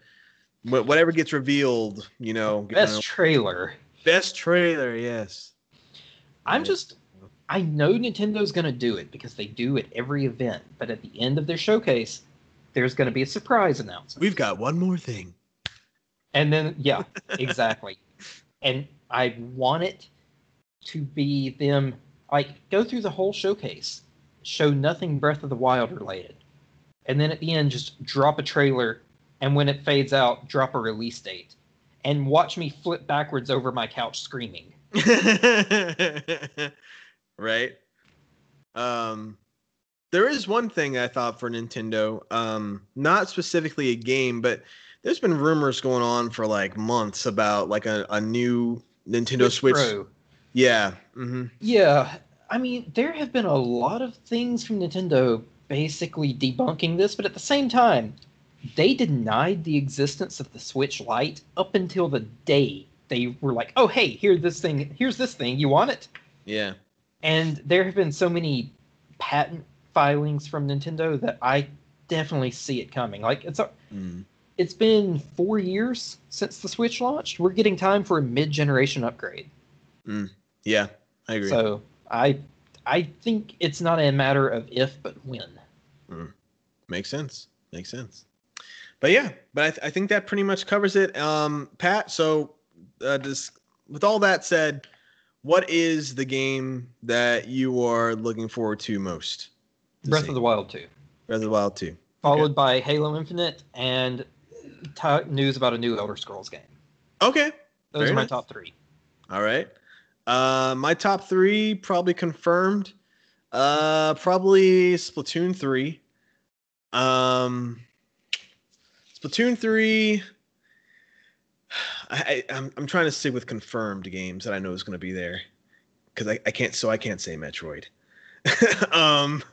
[SPEAKER 2] whatever gets revealed, you know,
[SPEAKER 1] Best trailer.
[SPEAKER 2] best trailer, yes.
[SPEAKER 1] I'm just, I know Nintendo's going to do it because they do at every event. But at the end of their showcase, there's going to be a surprise announcement.
[SPEAKER 2] We've got one more thing.
[SPEAKER 1] And then, yeah, exactly. and I want it to be them like go through the whole showcase, show nothing Breath of the Wild related, and then at the end just drop a trailer, and when it fades out, drop a release date, and watch me flip backwards over my couch screaming.
[SPEAKER 2] right? Um there is one thing I thought for Nintendo, um not specifically a game, but there's been rumors going on for like months about like a, a new Nintendo Switch.
[SPEAKER 1] Pro.
[SPEAKER 2] Yeah. hmm
[SPEAKER 1] Yeah, I mean, there have been a lot of things from Nintendo basically debunking this, but at the same time, they denied the existence of the Switch Lite up until the day they were like, "Oh, hey, here this thing, here's this thing, you want it?"
[SPEAKER 2] Yeah.
[SPEAKER 1] And there have been so many patent filings from Nintendo that I definitely see it coming. Like it's a,
[SPEAKER 2] Mm.
[SPEAKER 1] it's been 4 years since the Switch launched. We're getting time for a mid-generation upgrade.
[SPEAKER 2] Yeah. I agree.
[SPEAKER 1] So I I think it's not a matter of if but when.
[SPEAKER 2] Makes sense. Makes sense. But yeah, but I, th- I think that pretty much covers it. Um, Pat, so uh, just, with all that said, what is the game that you are looking forward to most? to
[SPEAKER 1] Breath
[SPEAKER 2] see?
[SPEAKER 1] of the Wild 2,
[SPEAKER 2] Breath of the Wild 2.
[SPEAKER 1] followed by Halo Infinite and t- news about a new Elder Scrolls game.
[SPEAKER 2] Okay.
[SPEAKER 1] Those
[SPEAKER 2] Very
[SPEAKER 1] are my
[SPEAKER 2] nice.
[SPEAKER 1] top 3.
[SPEAKER 2] All right. Uh, my top three probably confirmed. Uh, probably Splatoon 3. Um, Splatoon 3. I, I'm, I'm trying to stick with confirmed games that I know is going to be there because I, I can't, so I can't say Metroid. um,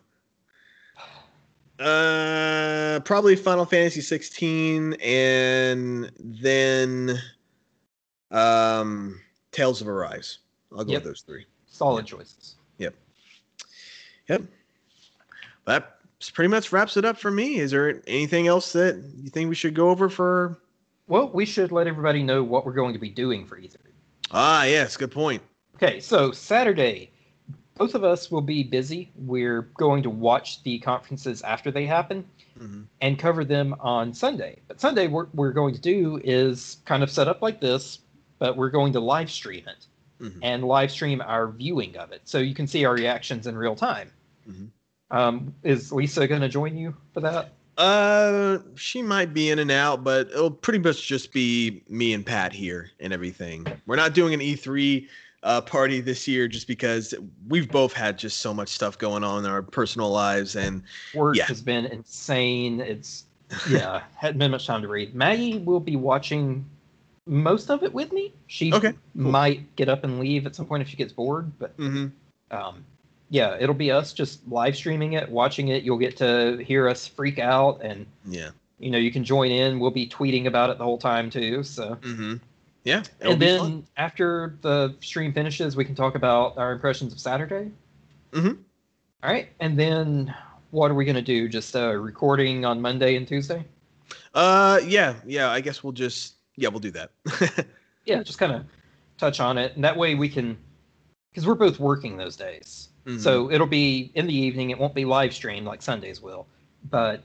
[SPEAKER 2] uh, probably Final Fantasy 16 and then um, Tales of Arise. I'll go
[SPEAKER 1] Yep.
[SPEAKER 2] with those three.
[SPEAKER 1] Solid choices.
[SPEAKER 2] Yep. Yep. That pretty much wraps it up for me. Is there anything else that you think we should go over for?
[SPEAKER 1] Well, we should let everybody know what we're going to be doing for E3.
[SPEAKER 2] Ah, yes, good point.
[SPEAKER 1] Okay, so Saturday, both of us will be busy. We're going to watch the conferences after they happen
[SPEAKER 2] Mhm.
[SPEAKER 1] and cover them on Sunday. But Sunday, what we're going to do is kind of set up like this, but we're going to live stream it
[SPEAKER 2] Mhm.
[SPEAKER 1] and live stream our viewing of it. So you can see our reactions in real time.
[SPEAKER 2] Mhm.
[SPEAKER 1] Um, is Lisa going to join you for that?
[SPEAKER 2] Uh, she might be in and out, but it'll pretty much just be me and Pat here and everything. We're not doing an E3 uh, party this year just because we've both had just so much stuff going on in our personal lives, and
[SPEAKER 1] Work
[SPEAKER 2] Yeah.
[SPEAKER 1] has been insane. It's yeah, hadn't been much time to read. Maggie will be watching most of it with me. She
[SPEAKER 2] Okay, cool.
[SPEAKER 1] might get up and leave at some point if she gets bored, but
[SPEAKER 2] Mhm.
[SPEAKER 1] um, yeah, it'll be us just live streaming it, watching it. You'll get to hear us freak out, and
[SPEAKER 2] yeah,
[SPEAKER 1] you know you can join in. We'll be tweeting about it the whole time too. So
[SPEAKER 2] hmm yeah,
[SPEAKER 1] and then
[SPEAKER 2] fun.
[SPEAKER 1] after the stream finishes, we can talk about our impressions of Saturday.
[SPEAKER 2] Mhm.
[SPEAKER 1] All right, and then what are we gonna do? Just uh, recording on Monday and Tuesday?
[SPEAKER 2] Uh, yeah, yeah. I guess we'll just yeah, we'll do that.
[SPEAKER 1] Yeah, just kind of touch on it, and that way we can, because we're both working those days.
[SPEAKER 2] Mhm.
[SPEAKER 1] So it'll be in the evening. It won't be live streamed like Sundays will, but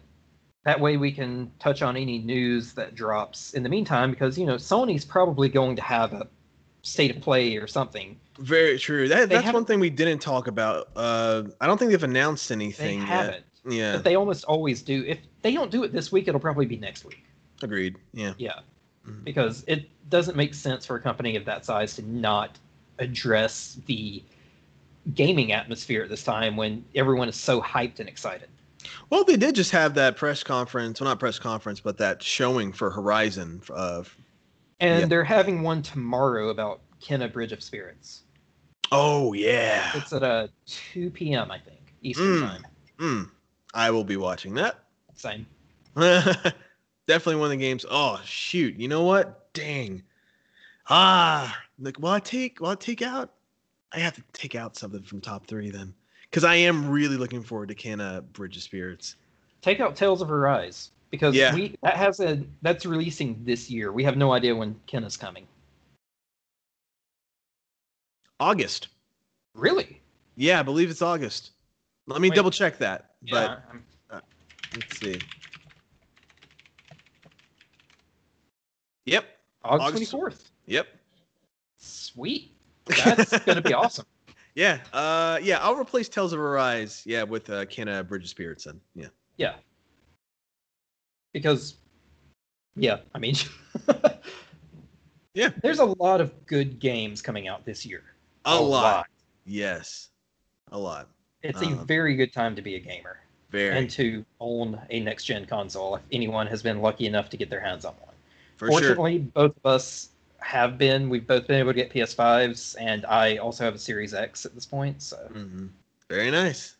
[SPEAKER 1] that way we can touch on any news that drops in the meantime. Because you know Sony's probably going to have a state of play or something.
[SPEAKER 2] Very true. That, that's one thing we didn't talk about. Uh, I don't think they've announced anything.
[SPEAKER 1] They haven't,
[SPEAKER 2] yet. Yeah,
[SPEAKER 1] but they almost always do. If they don't do it this week, it'll probably be next week.
[SPEAKER 2] agreed. Yeah.
[SPEAKER 1] Yeah,
[SPEAKER 2] Mhm.
[SPEAKER 1] because it doesn't make sense for a company of that size to not address the gaming atmosphere at this time when everyone is so hyped and excited.
[SPEAKER 2] Well, they did just have that press conference. Well, not press conference, but that showing for Horizon. Of,
[SPEAKER 1] And
[SPEAKER 2] Yeah.
[SPEAKER 1] they're having one tomorrow about Kena Bridge of Spirits.
[SPEAKER 2] oh yeah.
[SPEAKER 1] It's at uh, 2 p.m. I think Eastern
[SPEAKER 2] Mm.
[SPEAKER 1] time.
[SPEAKER 2] Mm, I will be watching that.
[SPEAKER 1] Same.
[SPEAKER 2] Definitely one of the games. Oh shoot! You know what? Dang. Ah, like will I take will I take out? I have to take out something from top three then, because I am really looking forward to Kena uh, Bridge of Spirits.
[SPEAKER 1] Take out Tales of Her Arise because
[SPEAKER 2] Yeah.
[SPEAKER 1] we that has a that's releasing this year. We have no idea when Kena's coming.
[SPEAKER 2] August.
[SPEAKER 1] Really?
[SPEAKER 2] Yeah, I believe it's August. Let me
[SPEAKER 1] Wait.
[SPEAKER 2] double check that.
[SPEAKER 1] Yeah.
[SPEAKER 2] But uh, let's see. Yep.
[SPEAKER 1] August twenty fourth.
[SPEAKER 2] Yep.
[SPEAKER 1] Sweet. That's gonna be awesome.
[SPEAKER 2] Yeah. Uh. Yeah. I'll replace Tales of Arise. Yeah, with uh, Kena Bridge of Spirits. Then. Yeah.
[SPEAKER 1] Yeah. Because, yeah, I mean,
[SPEAKER 2] Yeah.
[SPEAKER 1] there's a lot of good games coming out this year.
[SPEAKER 2] A, lot. Yes. A lot.
[SPEAKER 1] It's a
[SPEAKER 2] Um,
[SPEAKER 1] very good time to be a gamer
[SPEAKER 2] Very.
[SPEAKER 1] and to own a next gen console if anyone has been lucky enough to get their hands on one.
[SPEAKER 2] for sure.
[SPEAKER 1] Fortunately, both of us have been. We've both been able to get PS5s, and I also have a Series X at this point. So
[SPEAKER 2] hmm Very nice.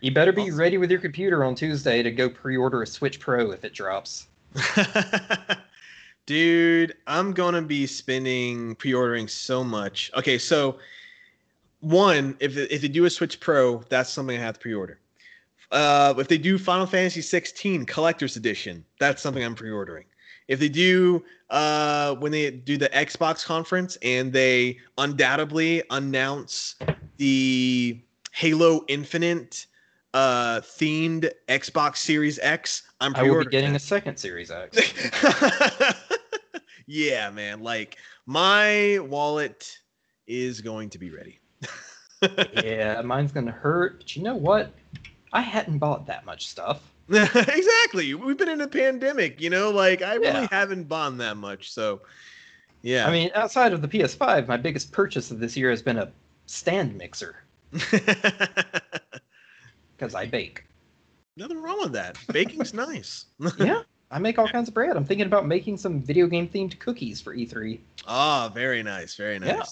[SPEAKER 1] you better be
[SPEAKER 2] Awesome.
[SPEAKER 1] ready with your computer on Tuesday to go pre-order a Switch Pro if it drops.
[SPEAKER 2] Dude, I'm gonna be spending pre-ordering so much. Okay, so one, if if they do a Switch Pro, that's something I have to pre-order. Uh, if they do Final Fantasy 16 Collector's Edition, that's something I'm pre-ordering. If they do uh, when they do the Xbox conference and they undoubtedly announce the Halo Infinite uh, themed Xbox Series X, I'm
[SPEAKER 1] I will be getting a second Series X.
[SPEAKER 2] yeah, man. Like my wallet is going to be ready.
[SPEAKER 1] yeah, mine's gonna hurt. But you know what? I hadn't bought that much stuff.
[SPEAKER 2] exactly. We've been in a pandemic, you know, like I really
[SPEAKER 1] Yeah.
[SPEAKER 2] haven't bought that much. So yeah.
[SPEAKER 1] I mean, outside of the PS5, my biggest purchase of this year has been a stand mixer because I bake.
[SPEAKER 2] nothing wrong with that. Baking's nice.
[SPEAKER 1] yeah, I make all kinds of bread. I'm thinking about making some video game themed cookies for E3,
[SPEAKER 2] Ah, very nice. Very nice.
[SPEAKER 1] Yeah.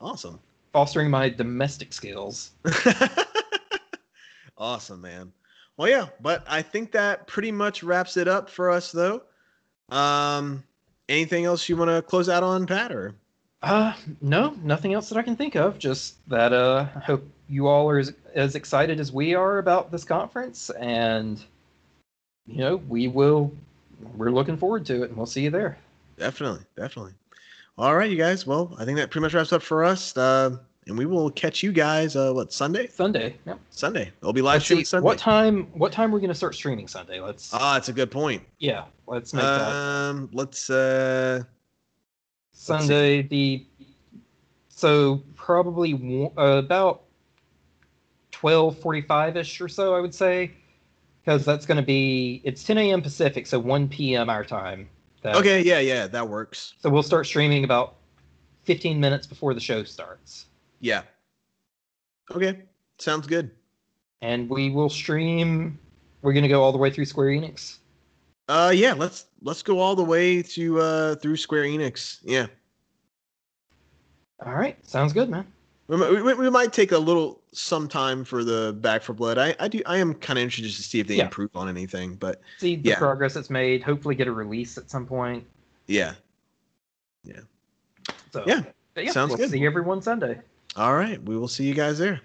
[SPEAKER 2] Awesome.
[SPEAKER 1] fostering my domestic skills.
[SPEAKER 2] awesome, man. Well, yeah, but I think that pretty much wraps it up for us, though. Um, anything else you want to close out on, Pat? Or
[SPEAKER 1] Uh, no, nothing else that I can think of. Just that uh, I hope you all are as, as excited as we are about this conference, and you know we will. We're looking forward to it, and we'll see you there.
[SPEAKER 2] definitely, definitely. All right, you guys. Well, I think that pretty much wraps up for us. Uh, and we will catch you guys. Uh, what Sunday?
[SPEAKER 1] Sunday. Yep.
[SPEAKER 2] Sunday. It'll be live
[SPEAKER 1] Let's
[SPEAKER 2] streaming Sunday.
[SPEAKER 1] what time? What time are we're gonna start streaming Sunday? Let's.
[SPEAKER 2] Ah, that's a good point.
[SPEAKER 1] yeah, let's make that
[SPEAKER 2] Um, let's uh, let's.
[SPEAKER 1] Sunday. The so probably uh, about twelve forty-five ish or so, I would say, because that's gonna be it's ten a.m. Pacific, so one p.m. our time. That-
[SPEAKER 2] okay, yeah, yeah, that works.
[SPEAKER 1] So we'll start streaming about 15 minutes before the show starts.
[SPEAKER 2] Yeah. Okay, sounds good.
[SPEAKER 1] And we will stream. We're going to go all the way through Square Enix.
[SPEAKER 2] Uh, yeah, let's let's go all the way to uh through Square Enix. Yeah,
[SPEAKER 1] All right. Sounds good, man.
[SPEAKER 2] we, we, we might take a little some time for the Back 4 Blood. I I do I am kind of interested to see if they
[SPEAKER 1] Yeah.
[SPEAKER 2] improve on anything, but
[SPEAKER 1] See the
[SPEAKER 2] Yeah.
[SPEAKER 1] progress that's made. Hopefully, get a release at some point.
[SPEAKER 2] yeah. Yeah.
[SPEAKER 1] So,
[SPEAKER 2] Yeah,
[SPEAKER 1] yeah
[SPEAKER 2] sounds
[SPEAKER 1] we'll
[SPEAKER 2] good.
[SPEAKER 1] See everyone Sunday.
[SPEAKER 2] All right, we will see you guys there.